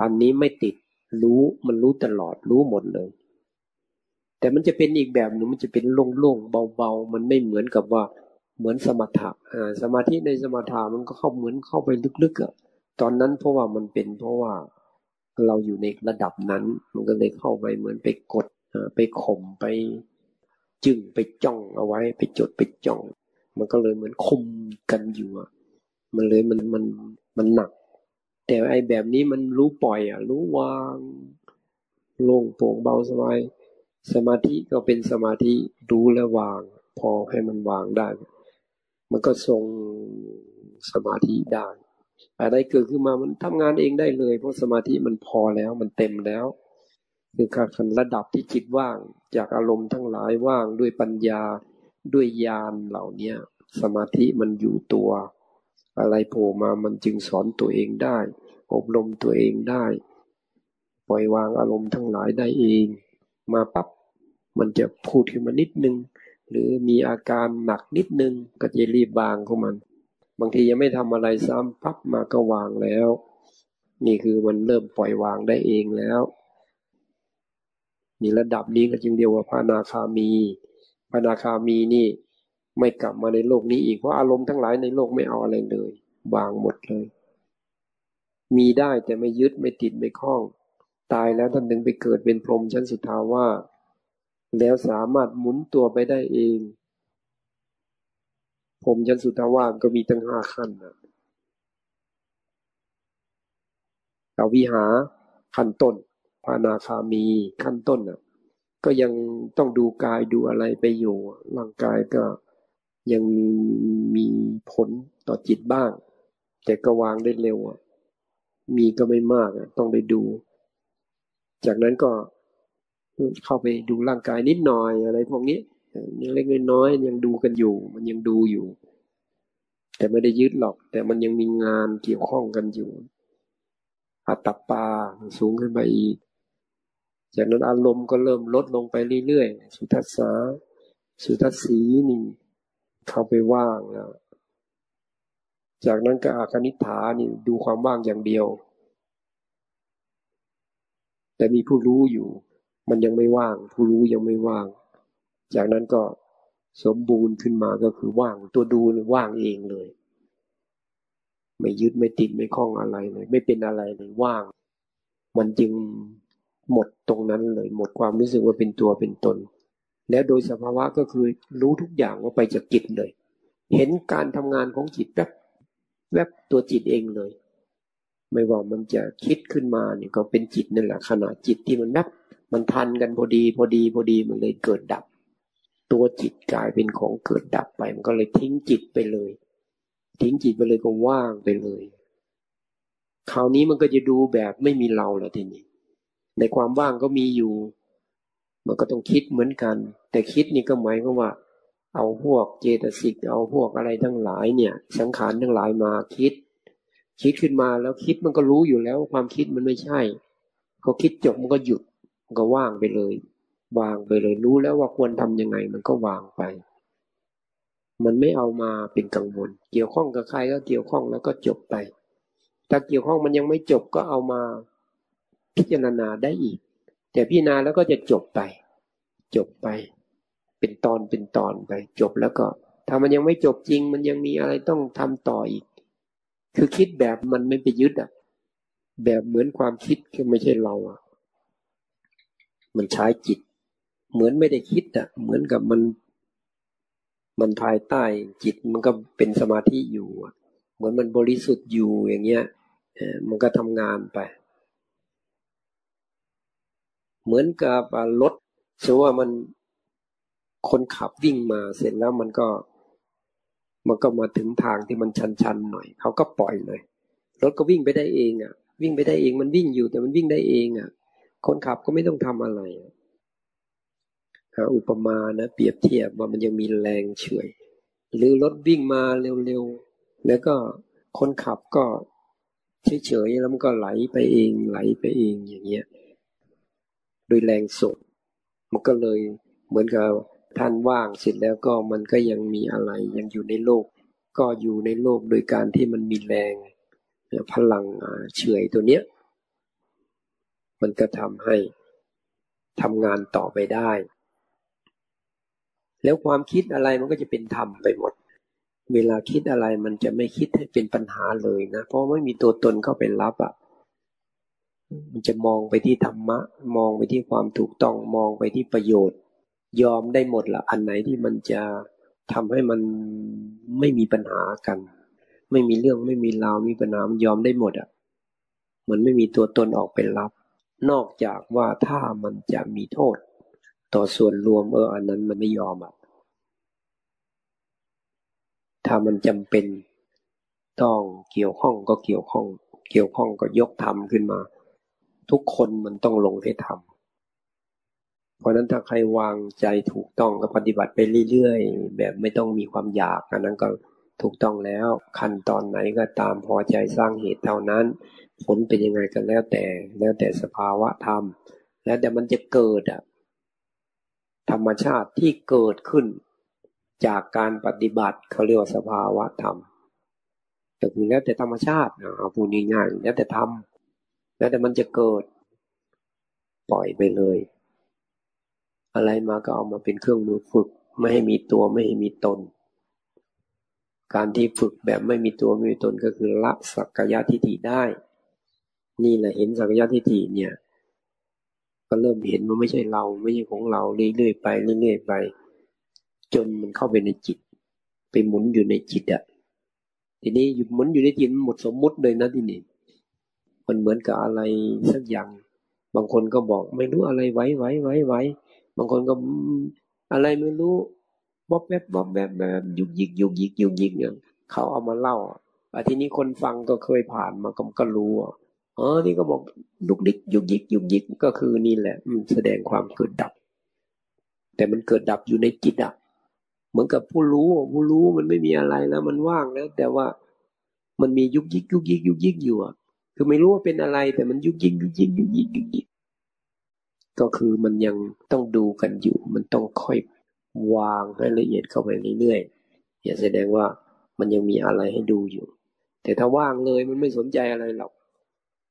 อันนี้ไม่ติดรู้มันรู้ตลอดรู้หมดเลย แต่มันจะเป็นอีกแบบหนึ่งมันจะเป็นโล่งๆเบาๆ มันไม่เหมือนกับว่าเหมือนสมถะสมาธิในสมถะมันก็เข้าเหมือนเข้าไปลึกๆอะตอนนั้นเพราะว่ามันเป็นเพราะว่าเราอยู่ในระดับนั้น มันก็เลยเข้าไปเหมือนไปกดไปข่มไปจึงไปจ้องเอาไว้ ไปจดไปจ้อง มันก็เลยเหมือนคุมกันอยู่อะมันเลยมันมันมันหนัก แต่ไอ้แบบนี้มันรู้ปล่อยอะ รู้วางโล่งโปร่งเบาสบาย สมาธิก็เป็นสมาธิรู้และวาง พอให้มันวางได้ มันก็ทรงสมาธิได้อะไรเกิดขึ้นมามันทำงานเองได้เลย เพราะสมาธิมันพอแล้วมันเต็มแล้วคือการระดับที่จิตว่างจากอารมณ์ทั้งหลายว่างด้วยปัญญาด้วยญาณเหล่าเนี้ยสมาธิมันอยู่ตัว อะไรโผล่มามันจึงสอนตัวเองได้ อบรมตัวเองได้ ปล่อยวางอารมณ์ทั้งหลายได้เอง มาปับ๊บมันจะพูดขึ้นมานิดนึง หรือมีอาการหนักนิดนึงก็จะรีบวางของมัน บางทียังไม่ทำอะไรซ้ำปั๊บมาก็วางแล้ว นี่คือมันเริ่มปล่อยวางได้เองแล้วมีระดับนี้ก็จึงเรียกว่าพระนาคามีพระนาคามีนี่ไม่กลับมาในโลกนี้อีกเพราะอารมณ์ทั้งหลายในโลกไม่เอาอะไรเลย วางหมดเลย มีได้แต่ไม่ยึดไม่ติดไม่คล้อง ตายแล้วท่านถึงไปเกิดเป็นพรหมชั้นสุทาว่าแล้วสามารถหมุนตัวไปได้เองพรหมชั้นสุทาวาก็มีตั้งห้าขั้นนะอวิหาขั้นต้นพานาคามีขั้นต้นน่ะก็ยังต้องดูกายดูอะไรไปอยู่ร่างกายก็ยังมีผลต่อจิตบ้าง แต่ก็วางได้เร็วมีก็ไม่มากต้องไปดู จากนั้นก็เข้าไปดูร่างกายนิดหน่อยอะไรพวกนี้เล็กน้อยยังดูกันอยู่ มันยังดูอยู่ แต่ไม่ได้ยึดหรอก แต่มันยังมีงานเกี่ยวข้องกันอยู่อัตตปาสูงขึ้นไปอีก จากนั้นอารมณ์ก็เริ่มลดลงไปเรื่อยๆ สุทัศสาสุทัศสีนี่ เข้าไปว่างแล้วจากนั้นก็อาคณิฐานี่ดูความว่างอย่างเดียว แต่มีผู้รู้อยู่ มันยังไม่ว่าง ผู้รู้ยังไม่ว่าง จากนั้นก็สมบูรณ์ขึ้นมาก็คือว่างตัวดูว่างเองเลย ไม่ยึดไม่ติดไม่คล้องอะไรเลย ไม่เป็นอะไรเลยว่าง มันจึงหมดตรงนั้นเลย หมดความรู้สึกว่าเป็นตัวเป็นตน แล้วโดยสภาวะก็คือรู้ทุกอย่างว่าไปจากจิตเลย เห็นการทำงานของจิตแวบแวบตัวจิตเองเลย ไม่ว่ามันจะคิดขึ้นมาเนี่ยก็เป็นจิตนั่นแหละขณะจิตที่มันแวบมันทันกันพอดี พอดีพอดีมันเลยเกิดดับ ตัวจิตกลายเป็นของเกิดดับไป มันก็เลยทิ้งจิตไปเลย ทิ้งจิตไปเลยก็ว่างไปเลย คราวนี้มันก็จะดูแบบไม่มีเราแล้วทีนี้ในความว่างก็มีอยู่ มันก็ต้องคิดเหมือนกัน แต่คิดนี่ก็หมายความว่า เอาพวกเจตสิกเอาพวกอะไรทั้งหลายเนี่ย สังขารทั้งหลายมาคิด คิดขึ้นมาแล้วคิดมันก็รู้อยู่แล้วความคิดมันไม่ใช่เขาคิดจบมันก็หยุดมันก็ว่างไปเลย วางไปเลยรู้แล้วว่าควรทํำยังไง มันก็วางไป มันไม่เอามาเป็นกังวล เกี่ยวข้องกับใครก็เกี่ยวข้องแล้วก็จบไป ถ้าเกี่ยวข้องมันยังไม่จบก็เอามาพิจารณาได้อีก แต่พิจารณาแล้วก็จะจบไป จบไป เป็นตอนเป็นตอนไป จบแล้วก็ ถ้ามันยังไม่จบจริง มันยังมีอะไรต้องทำต่ออีก คือคิดแบบมันไม่ไปยึดอะ แบบเหมือนความคิดคือไม่ใช่เราอะ มันใช้จิต เหมือนไม่ได้คิดอะ เหมือนกับมัน มันภายใต้จิตมันก็เป็นสมาธิอยู่เหมือนมันบริสุทธิ์อยู่อย่างเงี้ยมันก็ทำงานไป เหมือนกับรถสมว่ามันคนขับวิ่งมาเสร็จแล้วมันก็ มันก็มาถึงทางที่มันชันๆหน่อยเขาก็ปล่อยเลยรถก็วิ่งไปได้เองอะ วิ่งไปได้เองมันวิ่งอยู่แต่มันวิ่งได้เองอะ คนขับก็ไม่ต้องทำอะไรอุปมานะเปรียบเทียบว่ามันยังมีแรงเฉยหรือรถวิ่งมาเร็วๆแล้วก็คนขับก็เฉยๆแล้วมันก็ไหลไปเองไหลไปเองอย่างเงี้ย โดยแรงส่งมันก็เลยเหมือนกับ ท่านว่างเสร็จแล้วก็มันก็ยังมีอะไรยังอยู่ในโลก ก็อยู่ในโลกโดยการที่มันมีแรงพลังเฉยตัวเนี้ย มันก็ทำให้ทำงานต่อไปได้ แล้วความคิดอะไรมันก็จะเป็นธรรมไปหมด เวลาคิดอะไรมันจะไม่คิดให้เป็นปัญหาเลยนะเพราะไม่มีตัวตนเข้าไปรับอะ่ะมันจะมองไปที่ธรรมะ มองไปที่ความถูกต้องมองไปที่ประโยชน์ ยอมได้หมดละอันไหนที่มันจะทำให้มันไม่มีปัญหากัน ไม่มีเรื่องไม่มีราวมีปัญหามันยอมได้หมดอะ่ะมันไม่มีตัวตนออกไปรับ นอกจากว่าถ้ามันจะมีโทษ ต่อส่วนรวมเอออันนั้นมันไม่ยอมอะถ้ามันจำเป็นต้องเกี่ยวข้องก็เกี่ยวข้อง เกี่ยวข้องก็ยกทำขึ้นมา ทุกคนมันต้องลงให้ทำ เพราะนั้นถ้าใครวางใจถูกต้องก็ปฏิบัติไปเรื่อยๆ แบบไม่ต้องมีความอยากอันนั้นก็ถูกต้องแล้วขั้นตอนไหนก็ตามพอใจสร้างเหตุเท่านั้น ผลเป็นยังไงกันแล้วแต่ แล้วแต่สภาวะธรรม แล้วแต่มันจะเกิดอะธรรมชาติที่เกิดขึ้น จากการปฏิบัติเขาเรียกว่าสภาวะธรรมแต่คือแล้วแต่ธรรมชาติเอาพูดง่ายๆแล้วแต่ทำแล้วแต่มันจะเกิด ปล่อยไปเลย อะไรมาก็เอามาเป็นเครื่องมือฝึก ไม่ให้มีตัวไม่ให้มีตน การที่ฝึกแบบไม่มีตัวไม่มีตนก็คือละสักกายทิฏฐิได้ นี่แหละเห็นสักกายทิฏฐิเนี่ย ก็เริ่มเห็นว่าไม่ใช่เราไม่ใช่ของเราเรื่อยๆไปเรื่อยๆไป จนมันเข้าไปในจิต ไปหมุนอยู่ในจิตอะทีนี้หมุนอยู่ในจิตมันหมดสมมุติเลยนะที่นี่มันเหมือนกับอะไรสักอย่าง บางคนก็บอกไม่รู้อะไรไว้ไว้ไว้ไว้ บางคนก็อะไรไม่รู้บ๊อบแบบบ๊อบแบบแบบยุกยิกยุกยิกยุกยิกเนี่ยเขาเอามาเล่าอะทีนี้คนฟังก็เคยผ่านมาก็ก็รู้อะอ๋อนี่ก็บอกยุกดิกยุกยิกยุกยิกก็คือนี่แหละแสดงความเกิดดับ แต่มันเกิดดับอยู่ในจิตอะเหมือนกับผู้รู้ผู้รู้มันไม่มีอะไรแล้วมันว่างแล้ว แต่ว่ามันมียุกยิกยุกยิกยุกยิกอยู่อะคือไม่รู้ว่าเป็นอะไร แต่มันยุกยิกยุกยิกยุกยิกยุกยิก ก็คือมันยังต้องดูกันอยู่ มันต้องค่อยวางให้ละเอียดเข้าไปเรื่อยๆอย่าแสดงว่ามันยังมีอะไรให้ดูอยู่ แต่ถ้าว่างเลยมันไม่สนใจอะไรหรอก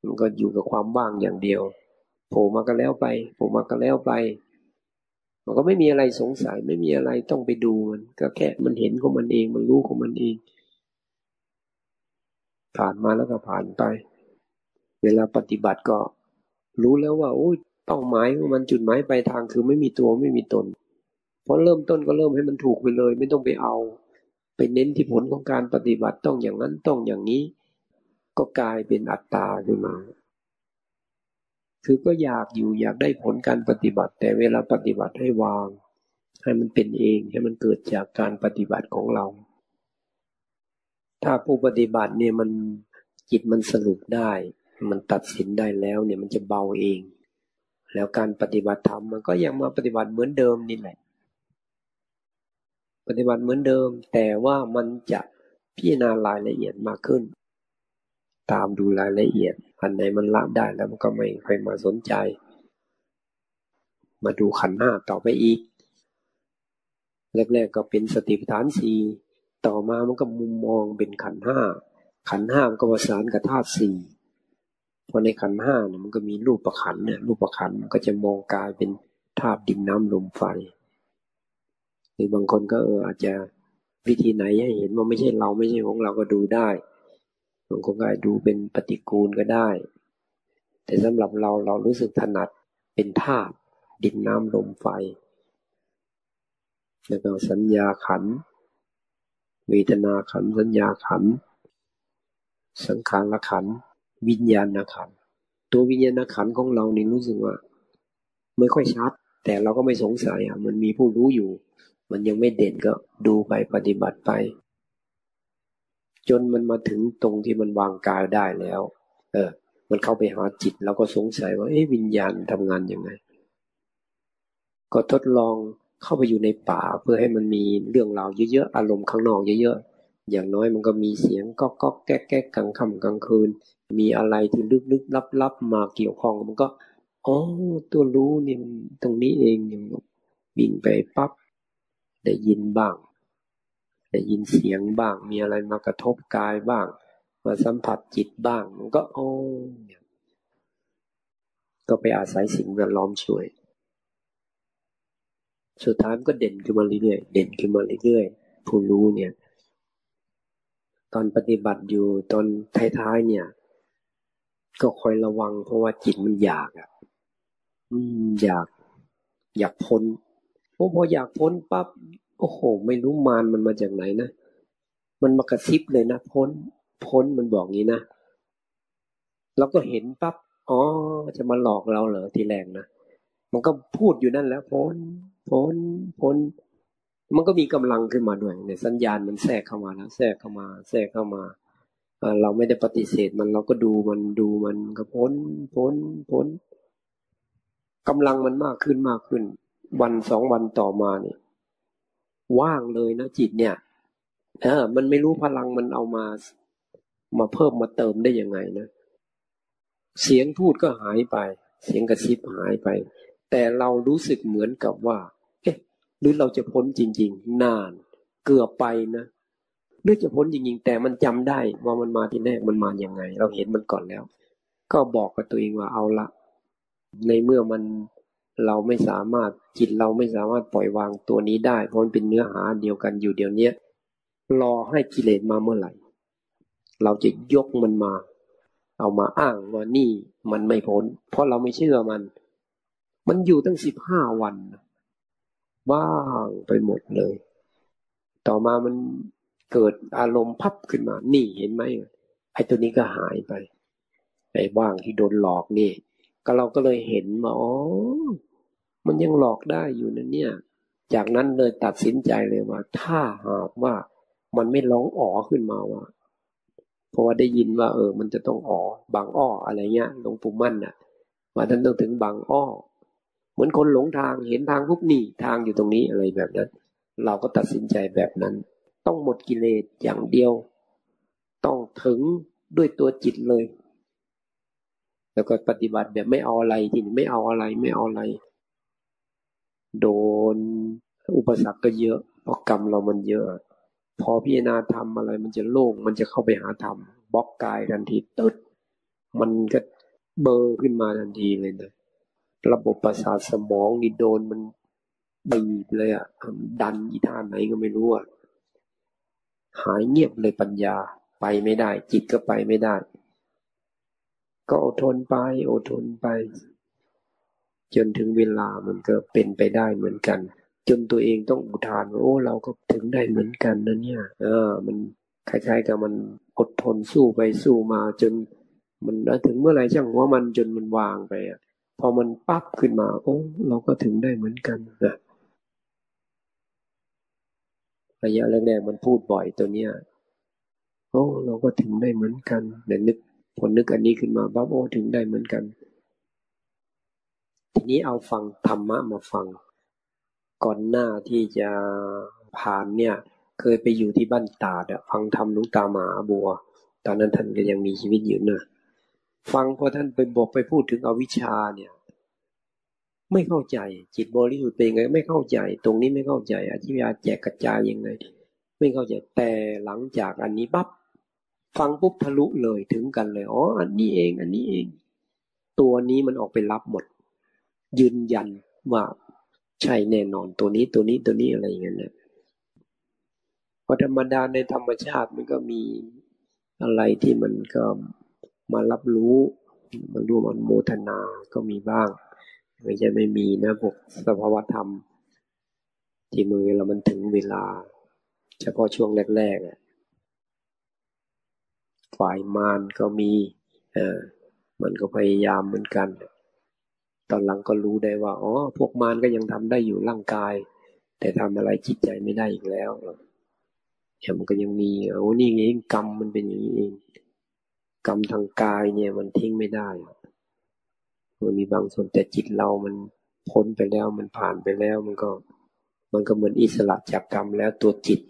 มันก็อยู่กับความว่างอย่างเดียวโผล่มาก็แล้วไปโผล่มาก็แล้วไป มันก็ไม่มีอะไรสงสัยไม่มีอะไรต้องไปดูมัน ก็แค่มันเห็นของมันเอง มันรู้ของมันเอง ผ่านมาแล้วก็ผ่านไป เวลาปฏิบัติก็รู้แล้วว่าโอ้ย ป้าหมายของมันจุดหมายปลายทางคือไม่มีตัวไม่มีตน เพอเริ่มต้นก็เริ่มให้มันถูกไปเลย ไม่ต้องไปเอา ไปเน้นที่ผลของการปฏิบัติต้องอย่างนั้นต้องอย่างนี้ ก็กลายเป็นอัตตาขึ้นมา คือก็อยากอยู่อยากได้ผลการปฏิบัติ แต่เวลาปฏิบัติให้วาง ให้มันเป็นเองให้มันเกิดจากการปฏิบัติของเรา ถ้าผู้ปฏิบัติเนี่ยมันจิตมันสรุปได้ มันตัดสินได้แล้วเนี่ยมันจะเบาเอง แล้วการปฏิบัติธรรมมันก็ยังมาปฏิบัติเหมือนเดิมนี่แหละ ปฏิบัติเหมือนเดิม แต่ว่ามันจะพิจารณารายละเอียดมากขึ้น ตามดูรายละเอียด อันไหนมันละได้แล้วมันก็ไม่ค่อยมาสนใจ มาดูขันห้าต่อไปอีก แรกๆก็เป็นสติปัฏฐานสี่ต่อมามันก็มุมมองเป็นขันห้าขันห้ามันก็ประสานกับธาตุสี่ พอในขันห้าเนี่ยมันก็มีรูปประขันเนี่ยรูปประขันมันก็จะมองกายเป็นธาตุดินน้ำลมไฟหรือบางคนก็เอออาจจะวิธีไหนให้เห็นว่าไม่ใช่เราไม่ใช่ของเราก็ดูได้บางคนก็ดูเป็นปฏิกูลก็ได้ แต่สำหรับเราเรารู้สึกถนัดเป็นธาตุดินน้ำลมไฟแล้วก็สัญญาขันเวทนาขันสัญญาขัน สังขารขัน วิญญาณขันตัววิญญาณขันของเราเนี่ยรู้สึกว่า ไม่ค่อยชัด แต่เราก็ไม่สงสัยอะมันมีผู้รู้อยู่ มันยังไม่เด่นก็ดูไปปฏิบัติไป จนมันมาถึงตรงที่มันวางกายได้แล้ว เออ มันเข้าไปหาจิตเราก็สงสัยว่าเอ๊ะวิญญาณทำงานยังไง ก็ทดลองเข้าไปอยู่ในป่าเพื่อให้มันมีเรื่องราวเยอะๆอารมณ์ข้างนอกเยอะๆ อย่างน้อยมันก็มีเสียงก็ก็แก๊กแก๊กกลางค่ำกลางคืน มีอะไรที่ลึกๆลับๆมาเกี่ยวข้องมันก็อ๋อตัวรู้นี่มันตรงนี้เองอย่างบินไปปั๊บได้ยินบ้าง ได้ยินเสียงบ้าง มีอะไรมากระทบกายบ้าง มาสัมผัสจิตบ้าง มันก็โอ้ก็ไปอาศัยสิ่งแวดล้อมช่วย สุดท้ายมันก็เด่นขึ้นมาเรื่อยๆเด่นขึ้นมาเรื่อยๆผู้รู้เนี่ย ตอนปฏิบัติอยู่ตอนท้ายๆเนี่ย ก็คอยระวังเพราะว่าจิตมันอยากอะอืมอยาก อยากพ้นพออยากพ้นปั๊บโอ้โห ไม่รู้มารมันมาจากไหนนะมันมากระซิบเลยนะพ้น พ้นมันบอกงี้นะเราก็เห็นปั๊บอ๋อ จะมาหลอกเราเหรอทีแรกนะมันก็พูดอยู่นั่นแล้วพ้น พ้นพ้น มันก็มีกำลังขึ้นมาด้วยเนี่ยสัญญาณมันแทรกเข้ามาแล้วแทรกเข้ามา แทรกเข้ามาเราไม่ได้ปฏิเสธมันเราก็ดูมันดูมันก็พ้นพ้นพ้นกำลังมันมากขึ้นมากขึ้น วันสองวันต่อมาเนี่ยว่างเลยนะจิตเนี่ยเออมันไม่รู้พลังมันเอามา มาเพิ่มมาเติมได้ยังไงนะเสียงพูดก็หายไป เสียงกระซิบหายไป แต่เรารู้สึกเหมือนกับว่า หรือเราจะพ้นจริง ๆ นาน เกือบไปนะหรือจะพ้นจริง ๆ แต่มันจำได้ว่ามันมาที่แรกมันมาอย่างไง เราเห็นมันก่อนแล้ว ก็บอกกับตัวเองว่าเอาละ ในเมื่อมันเราไม่สามารถจิตเราไม่สามารถปล่อยวางตัวนี้ได้ เพราะมันเป็นเนื้อหาเดียวกันอยู่เดียวนี้รอให้กิเลสมาเมื่อไหร่ เราจะยกมันมา เอามาอ้างว่านี่มันไม่พ้น เพราะเราไม่เชื่อมัน มันอยู่ตั้งสิบห้าวัน ว่างไปหมดเลย ต่อมามันเกิดอารมณ์พับขึ้นมา นี่เห็นไหมไอ้ตัวนี้ก็หายไปไอ้ว่างที่โดนหลอกนี่ ก็เราก็เลยเห็นว่าอ๋อมันยังหลอกได้อยู่นะเนี่ย จากนั้นเลยตัดสินใจเลยว่า ถ้าหากว่ามันไม่ร้องอ๋อขึ้นมาว่าเพราะว่าได้ยินว่า เออ มันจะต้องอ๋อบางอ้ออะไรเงี้ยหลวงปู่มั่นน่ะว่าท่านต้องถึงบางอ้อ เหมือนคนหลงทางเห็นทางปุ๊บนี่ทางอยู่ตรงนี้อะไรแบบนั้น เราก็ตัดสินใจแบบนั้น ต้องหมดกิเลสอย่างเดียว ต้องถึงด้วยตัวจิตเลย แล้วก็ปฏิบัติแบบไม่เอาอะไรทีนี้ไม่เอาอะไรไม่เอาอะไร โดนอุปสรรคก็เยอะเพราะกรรมเรามันเยอะ พอพิจารณาทำอะไรมันจะโล่งมันจะเข้าไปหาธรรมบล็อกกายทันทีตึ๊ดมันก็เบอร์ขึ้นมาทันทีเลยนะ ระบบประสาทสมองนี่โดนมันบีบเลยอะดันอีท่าไหนก็ไม่รู้อะหายเงียบเลยปัญญาไปไม่ได้ จิตก็ไปไม่ได้ ก็อดทนไปอดทนไป จนถึงเวลามันก็เป็นไปได้เหมือนกัน จนตัวเองต้องอุทานว่าโอ้เราก็ถึงได้เหมือนกันนะเนี่ย เออ มันคล้ายๆกับมันอดทนสู้ไปสู้มาจนมันถึงเมื่อไหร่ช่างว่ามันจนมันวางไปอะ พอมันปั๊บขึ้นมา โอ้เราก็ถึงได้เหมือนกันนะระยะแรกๆมันพูดบ่อยตัวเนี้ยโอ้เราก็ถึงได้เหมือนกันแต่นึกพอนึกอันนี้ขึ้นมาปั๊บโอ้ถึงได้เหมือนกัน ทีนี้เอาฟังธรรมะมาฟัง ก่อนหน้าที่จะผ่านเนี่ย เคยไปอยู่ที่บ้านตาดฟังธรรมลุงตาหมาบัว ตอนนั้นท่านก็ยังมีชีวิตอยู่นะ ฟังพอท่านไปบอกไปพูดถึงอวิชชาเนี่ย ไม่เข้าใจ จิตบริสุทธิ์เป็นไง ไม่เข้าใจ ตรงนี้ไม่เข้าใจ อธิยาแจกกระจายยังไง ไม่เข้าใจแต่หลังจากอันนี้ปั๊บฟังปุ๊บทะลุเลยถึงกันเลยอ๋ออันนี้เอง อันนี้เอง ตัวนี้มันออกไปรับหมด ยืนยันว่าใช่แน่นอนตัวนี้ตัวนี้ตัวนี้อะไรอย่างเงี้ยนะพราะธรรมดาในธรรมชาติมันก็มีอะไรที่มันก็ มารับรู้มันรู้มันโมทนาก็มีบ้าง ไม่ใช่ไม่มีนะพวกสภาวธรรม ที่มือเรามันถึงเวลา เฉพาะช่วงแรกๆอะฝ่ายมารก็มีเออมันก็พยายามเหมือนกัน ตอนหลังก็รู้ได้ว่า อ๋อ พวกมารก็ยังทำได้อยู่ร่างกาย แต่ทำอะไรจิตใจไม่ได้อีกแล้วเนี่ยมันก็ยังมีโอ้นี่เองกรรมมันเป็นอย่างนี้เอง กรรมทางกายเนี่ยมันทิ้งไม่ได้ มันมีบางส่วนแต่จิตเรามันพ้นไปแล้วมันผ่านไปแล้ว มันก็ มันก็เหมือนอิสระจากกรรมแล้วตัวจิต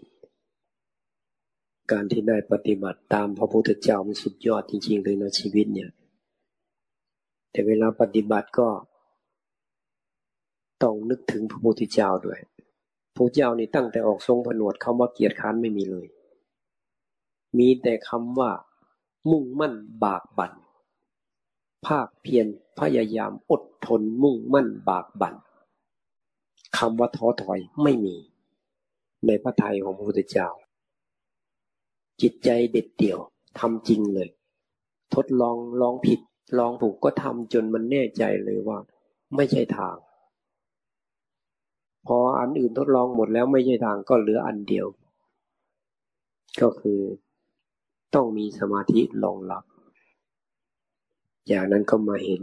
การที่ได้ปฏิบัติตามพระพุทธเจ้ามันสุดยอดจริง ๆ เลยนะชีวิตเนี่ย แต่เวลาปฏิบัติก็ต้องนึกถึงพระพุทธเจ้าด้วยพระเจ้านี่ตั้งแต่ออกทรงผนวดคำว่าเกียรติค้านไม่มีเลย มีแต่คำว่า มุ่งมั่นบากบัน่นภาคเพียรพยายามอดทนมุ่งมั่นบากบัน่นคำว่าท้อถอยไม่มี ในพระทัยของพระพุทธเจ้า จิตใจเด็ดเดี่ยวทำจริงเลย ทดลองลองผิด ลองถูกก็ทำจนมันแน่ใจเลยว่า ไม่ใช่ทาง พออันอื่นทดลองหมดแล้วไม่ใช่ทางก็เหลืออันเดียว ก็คือ ต้องมีสมาธิรองรับอย่างนั้นก็มาเห็น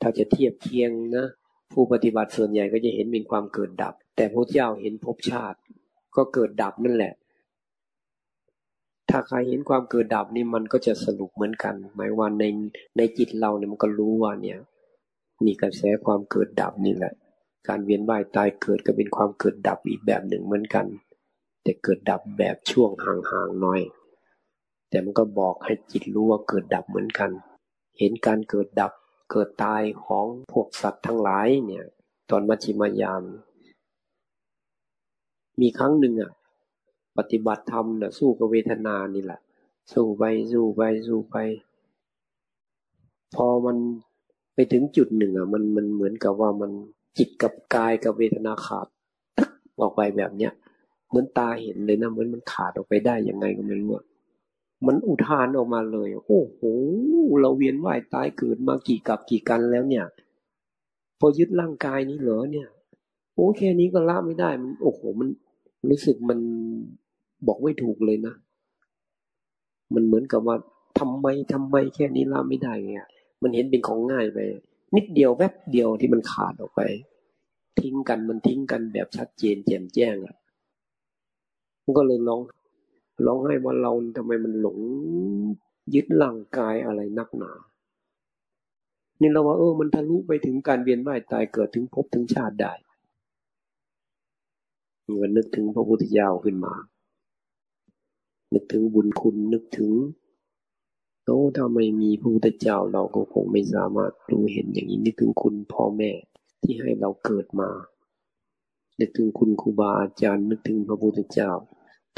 ถ้าจะเทียบเคียงนะ ผู้ปฏิบัติส่วนใหญ่ก็จะเห็นเป็นความเกิดดับ แต่พระเจ้าเห็นภพชาติ ก็เกิดดับนั่นแหละ ถ้าใครเห็นความเกิดดับนี่มันก็จะสรุปเหมือนกัน หมายว่าในในจิตเราเนี่ยมันก็รู้ว่าเนี่ยนี่กระแสความเกิดดับนี่แหละ การเวียนว่ายตายเกิดก็เป็นความเกิดดับอีกแบบหนึ่งเหมือนกัน แต่เกิดดับแบบช่วงห่างๆหน่อย แต่มันก็บอกให้จิตรู้ว่าเกิดดับเหมือนกัน เห็นการเกิดดับเกิดตายของพวกสัตว์ทั้งหลายเนี่ย ตอนมัชฌิมยาม มีครั้งหนึ่งอะ ปฏิบัติธรรมน่ะสู้กับเวทนานี่แหละ สู้ไปสู้ไปสู้ไป พอมันไปถึงจุดหนึ่งอะ มันมันเหมือนกับว่ามันจิตกับกายกับเวทนาขาดออกไปแบบเนี้ย เหมือนตาเห็นเลยนะเหมือนมันขาดออกไปได้ยังไงก็ไม่รู้ มันอุทานออกมาเลย โอ้โห เราเวียนว่ายตายเกิดมากี่กับกี่กันแล้วเนี่ย พอยึดร่างกายนี้เหรอเนี่ย โอ้แค่นี้ก็ละไม่ได้มัน โอ้โหมันรู้สึกมันบอกไม่ถูกเลยนะ มันเหมือนกับว่าทำไมทำไมแค่นี้ละไม่ได้เงี้ยมันเห็นเป็นของง่ายไป นิดเดียวแวบเดียวที่มันขาดออกไป ทิ้งกันมันทิ้งกันแบบชัดเจนแจ่มแจ้งอะมันก็เลยร้อง ร้องให้ว่าเราทำไมมันหลงยึดร่างกายอะไรนักหนานี่เราว่าเออมันทะลุไปถึงการเวียนว่ายตายเกิดถึงภพถึงชาติได้เงินนึกถึงพระพุทธเจ้าขึ้นมา นึกถึงบุญคุณนึกถึงโอ้ถ้าไม่มีพระพุทธเจ้าเราก็คงไม่สามารถรู้เห็นอย่างนี้นึกถึงคุณพ่อแม่ที่ให้เราเกิดมา นึกถึงคุณครูบาอาจารย์นึกถึงพระพุทธเจ้า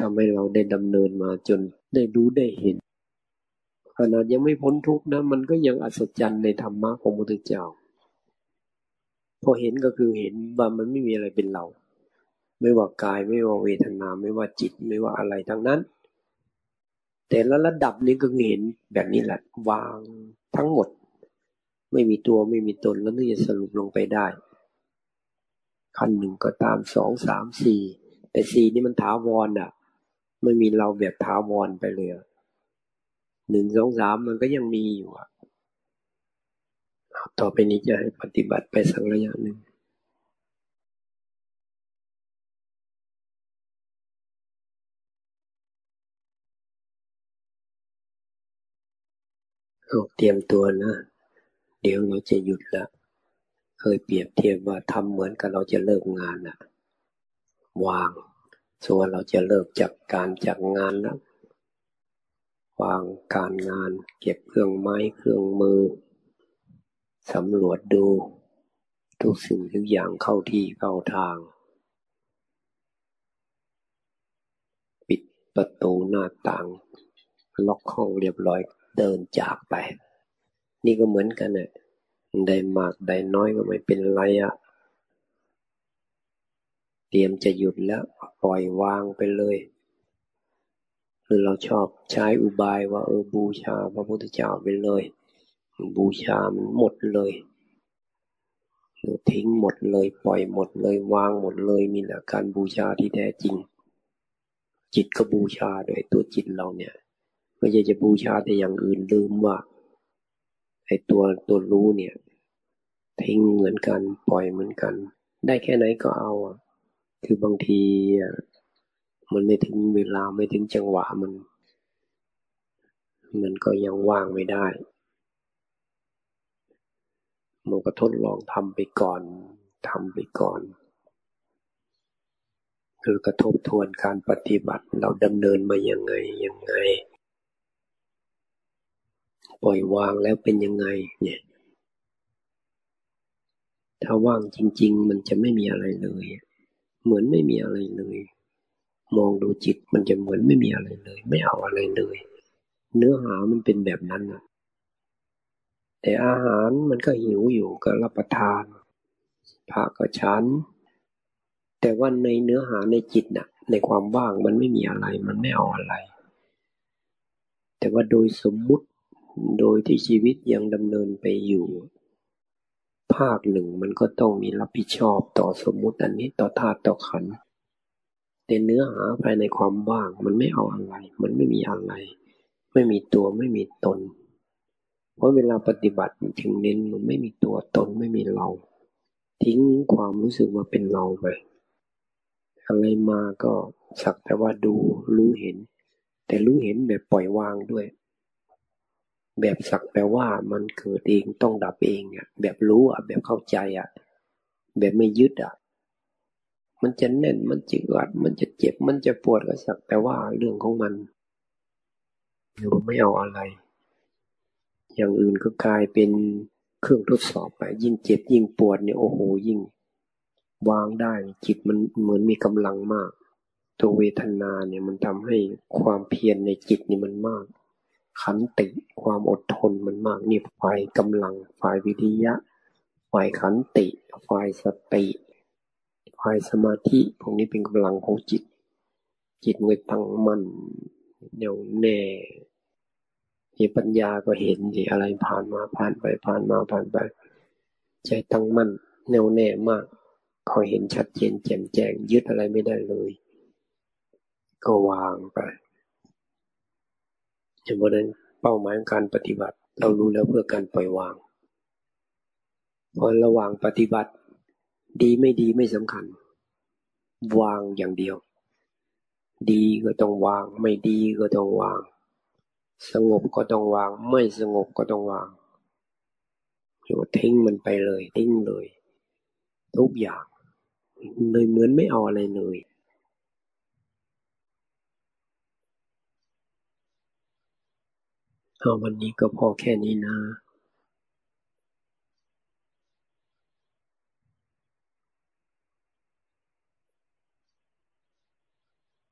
ทำให้เราได้ดำเนินมาจนได้รู้ได้เห็น ขนาดยังไม่พ้นทุกข์นะ มันก็ยังอัศจรรย์ในธรรมะของพระพุทธเจ้า พอเห็นก็คือเห็นว่ามันไม่มีอะไรเป็นเรา ไม่ว่ากายไม่ว่าเวทนาไม่ว่าจิตไม่ว่าอะไรทั้งนั้น แต่ละระดับนี้ก็เห็นแบบนี้แหละวางทั้งหมด ไม่มีตัวไม่มีตนแล้วนี่จะสรุปลงไปได้ขั้นหนึ่งก็ตามสองสามสี่แต่สี่นี่มันถาวรอะ ไม่มีเราแบบถาวรไปเลยหนึ่งสองสามมันก็ยังมีอยู่อะต่อไปนี้จะให้ปฏิบัติไปสักระยะหนึ่งเอาเตรียมตัวนะ เดี๋ยวเราจะหยุดละ เคยเปรียบเทียบว่าทำเหมือนกับเราจะเลิกงานอะวาง ส่วนเราจะเลิกจากการจากงานแล้ววางการงาน เก็บเครื่องไม้เครื่องมือสำรวจดู ทุกสิ่งทุกอย่างเข้าที่เข้าทาง ปิดประตูหน้าต่าง ล็อกห้องเรียบร้อยเดินจากไป นี่ก็เหมือนกันเนี่ยได้มากได้น้อยก็ไม่เป็นไรอะ เตรียมจะหยุดแล้วปล่อยวางไปเลยหรือเราชอบใช้อุบายว่าเออบูชาพระพุทธเจ้าไปเลย บูชามันหมดเลยหรือทิ้งหมดเลยปล่อยหมดเลยวางหมดเลยมีแหละการบูชาที่แท้จริง จิตก็บูชาโดยตัวจิตเราเนี่ยไม่ใช่จะบูชาแต่อย่างอื่นลืมว่าไอ้ตัวตัวรู้เนี่ย ทิ้งเหมือนกันปล่อยเหมือนกัน ได้แค่ไหนก็เอาอะ คือบางทีมันไม่ถึงเวลาไม่ถึงจังหวะมัน มันก็ยังว่างไม่ได้มันก็ทดลองทำไปก่อนทำไปก่อน คือกระทบทวนการปฏิบัติเราดำเนินมายังไงยังไง ปล่อยวางแล้วเป็นยังไง เนี่ย ถ้าว่างจริง ๆ มันจะไม่มีอะไรเลย เหมือนไม่มีอะไรเลย มองดูจิตมันจะเหมือนไม่มีอะไรเลย ไม่เอาอะไรเลย เนื้อหามันเป็นแบบนั้นนะแต่อาหารมันก็หิวอยู่ก็รับประทานพระก็ฉัน แต่ว่าในเนื้อหาในจิตน่ะ ในความว่างมันไม่มีอะไร มันไม่เอาอะไร แต่ว่าโดยสมมุติโดยที่ชีวิตยังดำเนินไปอยู่ ภาคหนึ่งมันก็ต้องมีรับผิดชอบต่อสมมุติอันนี้ต่อธาตุต่อขันธ์แต่เนื้อหาภายในความว่างมันไม่เอาอะไร มันไม่มีอะไร ไม่มีตัวไม่มีตน เพราะเวลาปฏิบัติมันถึงเน้นมันไม่มีตัวตนไม่มีเรา ทิ้งความรู้สึกว่าเป็นเราไปอะไรมาก็สักแต่ว่าดูรู้เห็น แต่รู้เห็นแบบปล่อยวางด้วย แบบสักแปลว่ามันเกิดเองต้องดับเองอะ แบบรู้อะ แบบเข้าใจอะ แบบไม่ยึดอะ มันจะแน่นมันจะอัดมันจะเจ็บมันจะปวดก็สักแต่ว่าเรื่องของมันหรือไม่เอาอะไร อย่างอื่นก็กลายเป็นเครื่องทดสอบไป ยิ่งเจ็บยิ่งปวดเนี่ยโอ้โหยิ่ง วางได้จิตมันเหมือนมีกำลังมาก ตัวเวทนาเนี่ยมันทำให้ความเพียรในจิตนี่มันมาก ขันติความอดทนมันมากนี่ฝ่ายกำลังฝ่ายวิทยะ ฝ่ายขันติ ฝ่ายสติฝ่ายสมาธิพวกนี้เป็นกำลังของจิต จิตมันตั้งมั่นเดี๋ยวแน่มีปัญญาก็เห็นสิอะไรผ่านมาผ่านไปผ่านมาผ่านไป ใจตั้งมั่นแน่วแน่มากพอเห็นชัดเจนแจ่มแจ้งยึดอะไรไม่ได้เลย ก็วางไป เพราะนั้นเป้าหมายของการปฏิบัติ เรารู้แล้วเพื่อการปล่อยวางพอระหว่างปฏิบัติ ดีไม่ดีไม่สำคัญ วางอย่างเดียว ดีก็ต้องวาง ไม่ดีก็ต้องวาง สงบก็ต้องวาง ไม่สงบก็ต้องวางอยู่ทิ้งมันไปเลย ทิ้งเลย ทุกอย่างเลยเหมือนไม่เอาอะไรเลย เอาวันนี้ก็พอแค่นี้นะ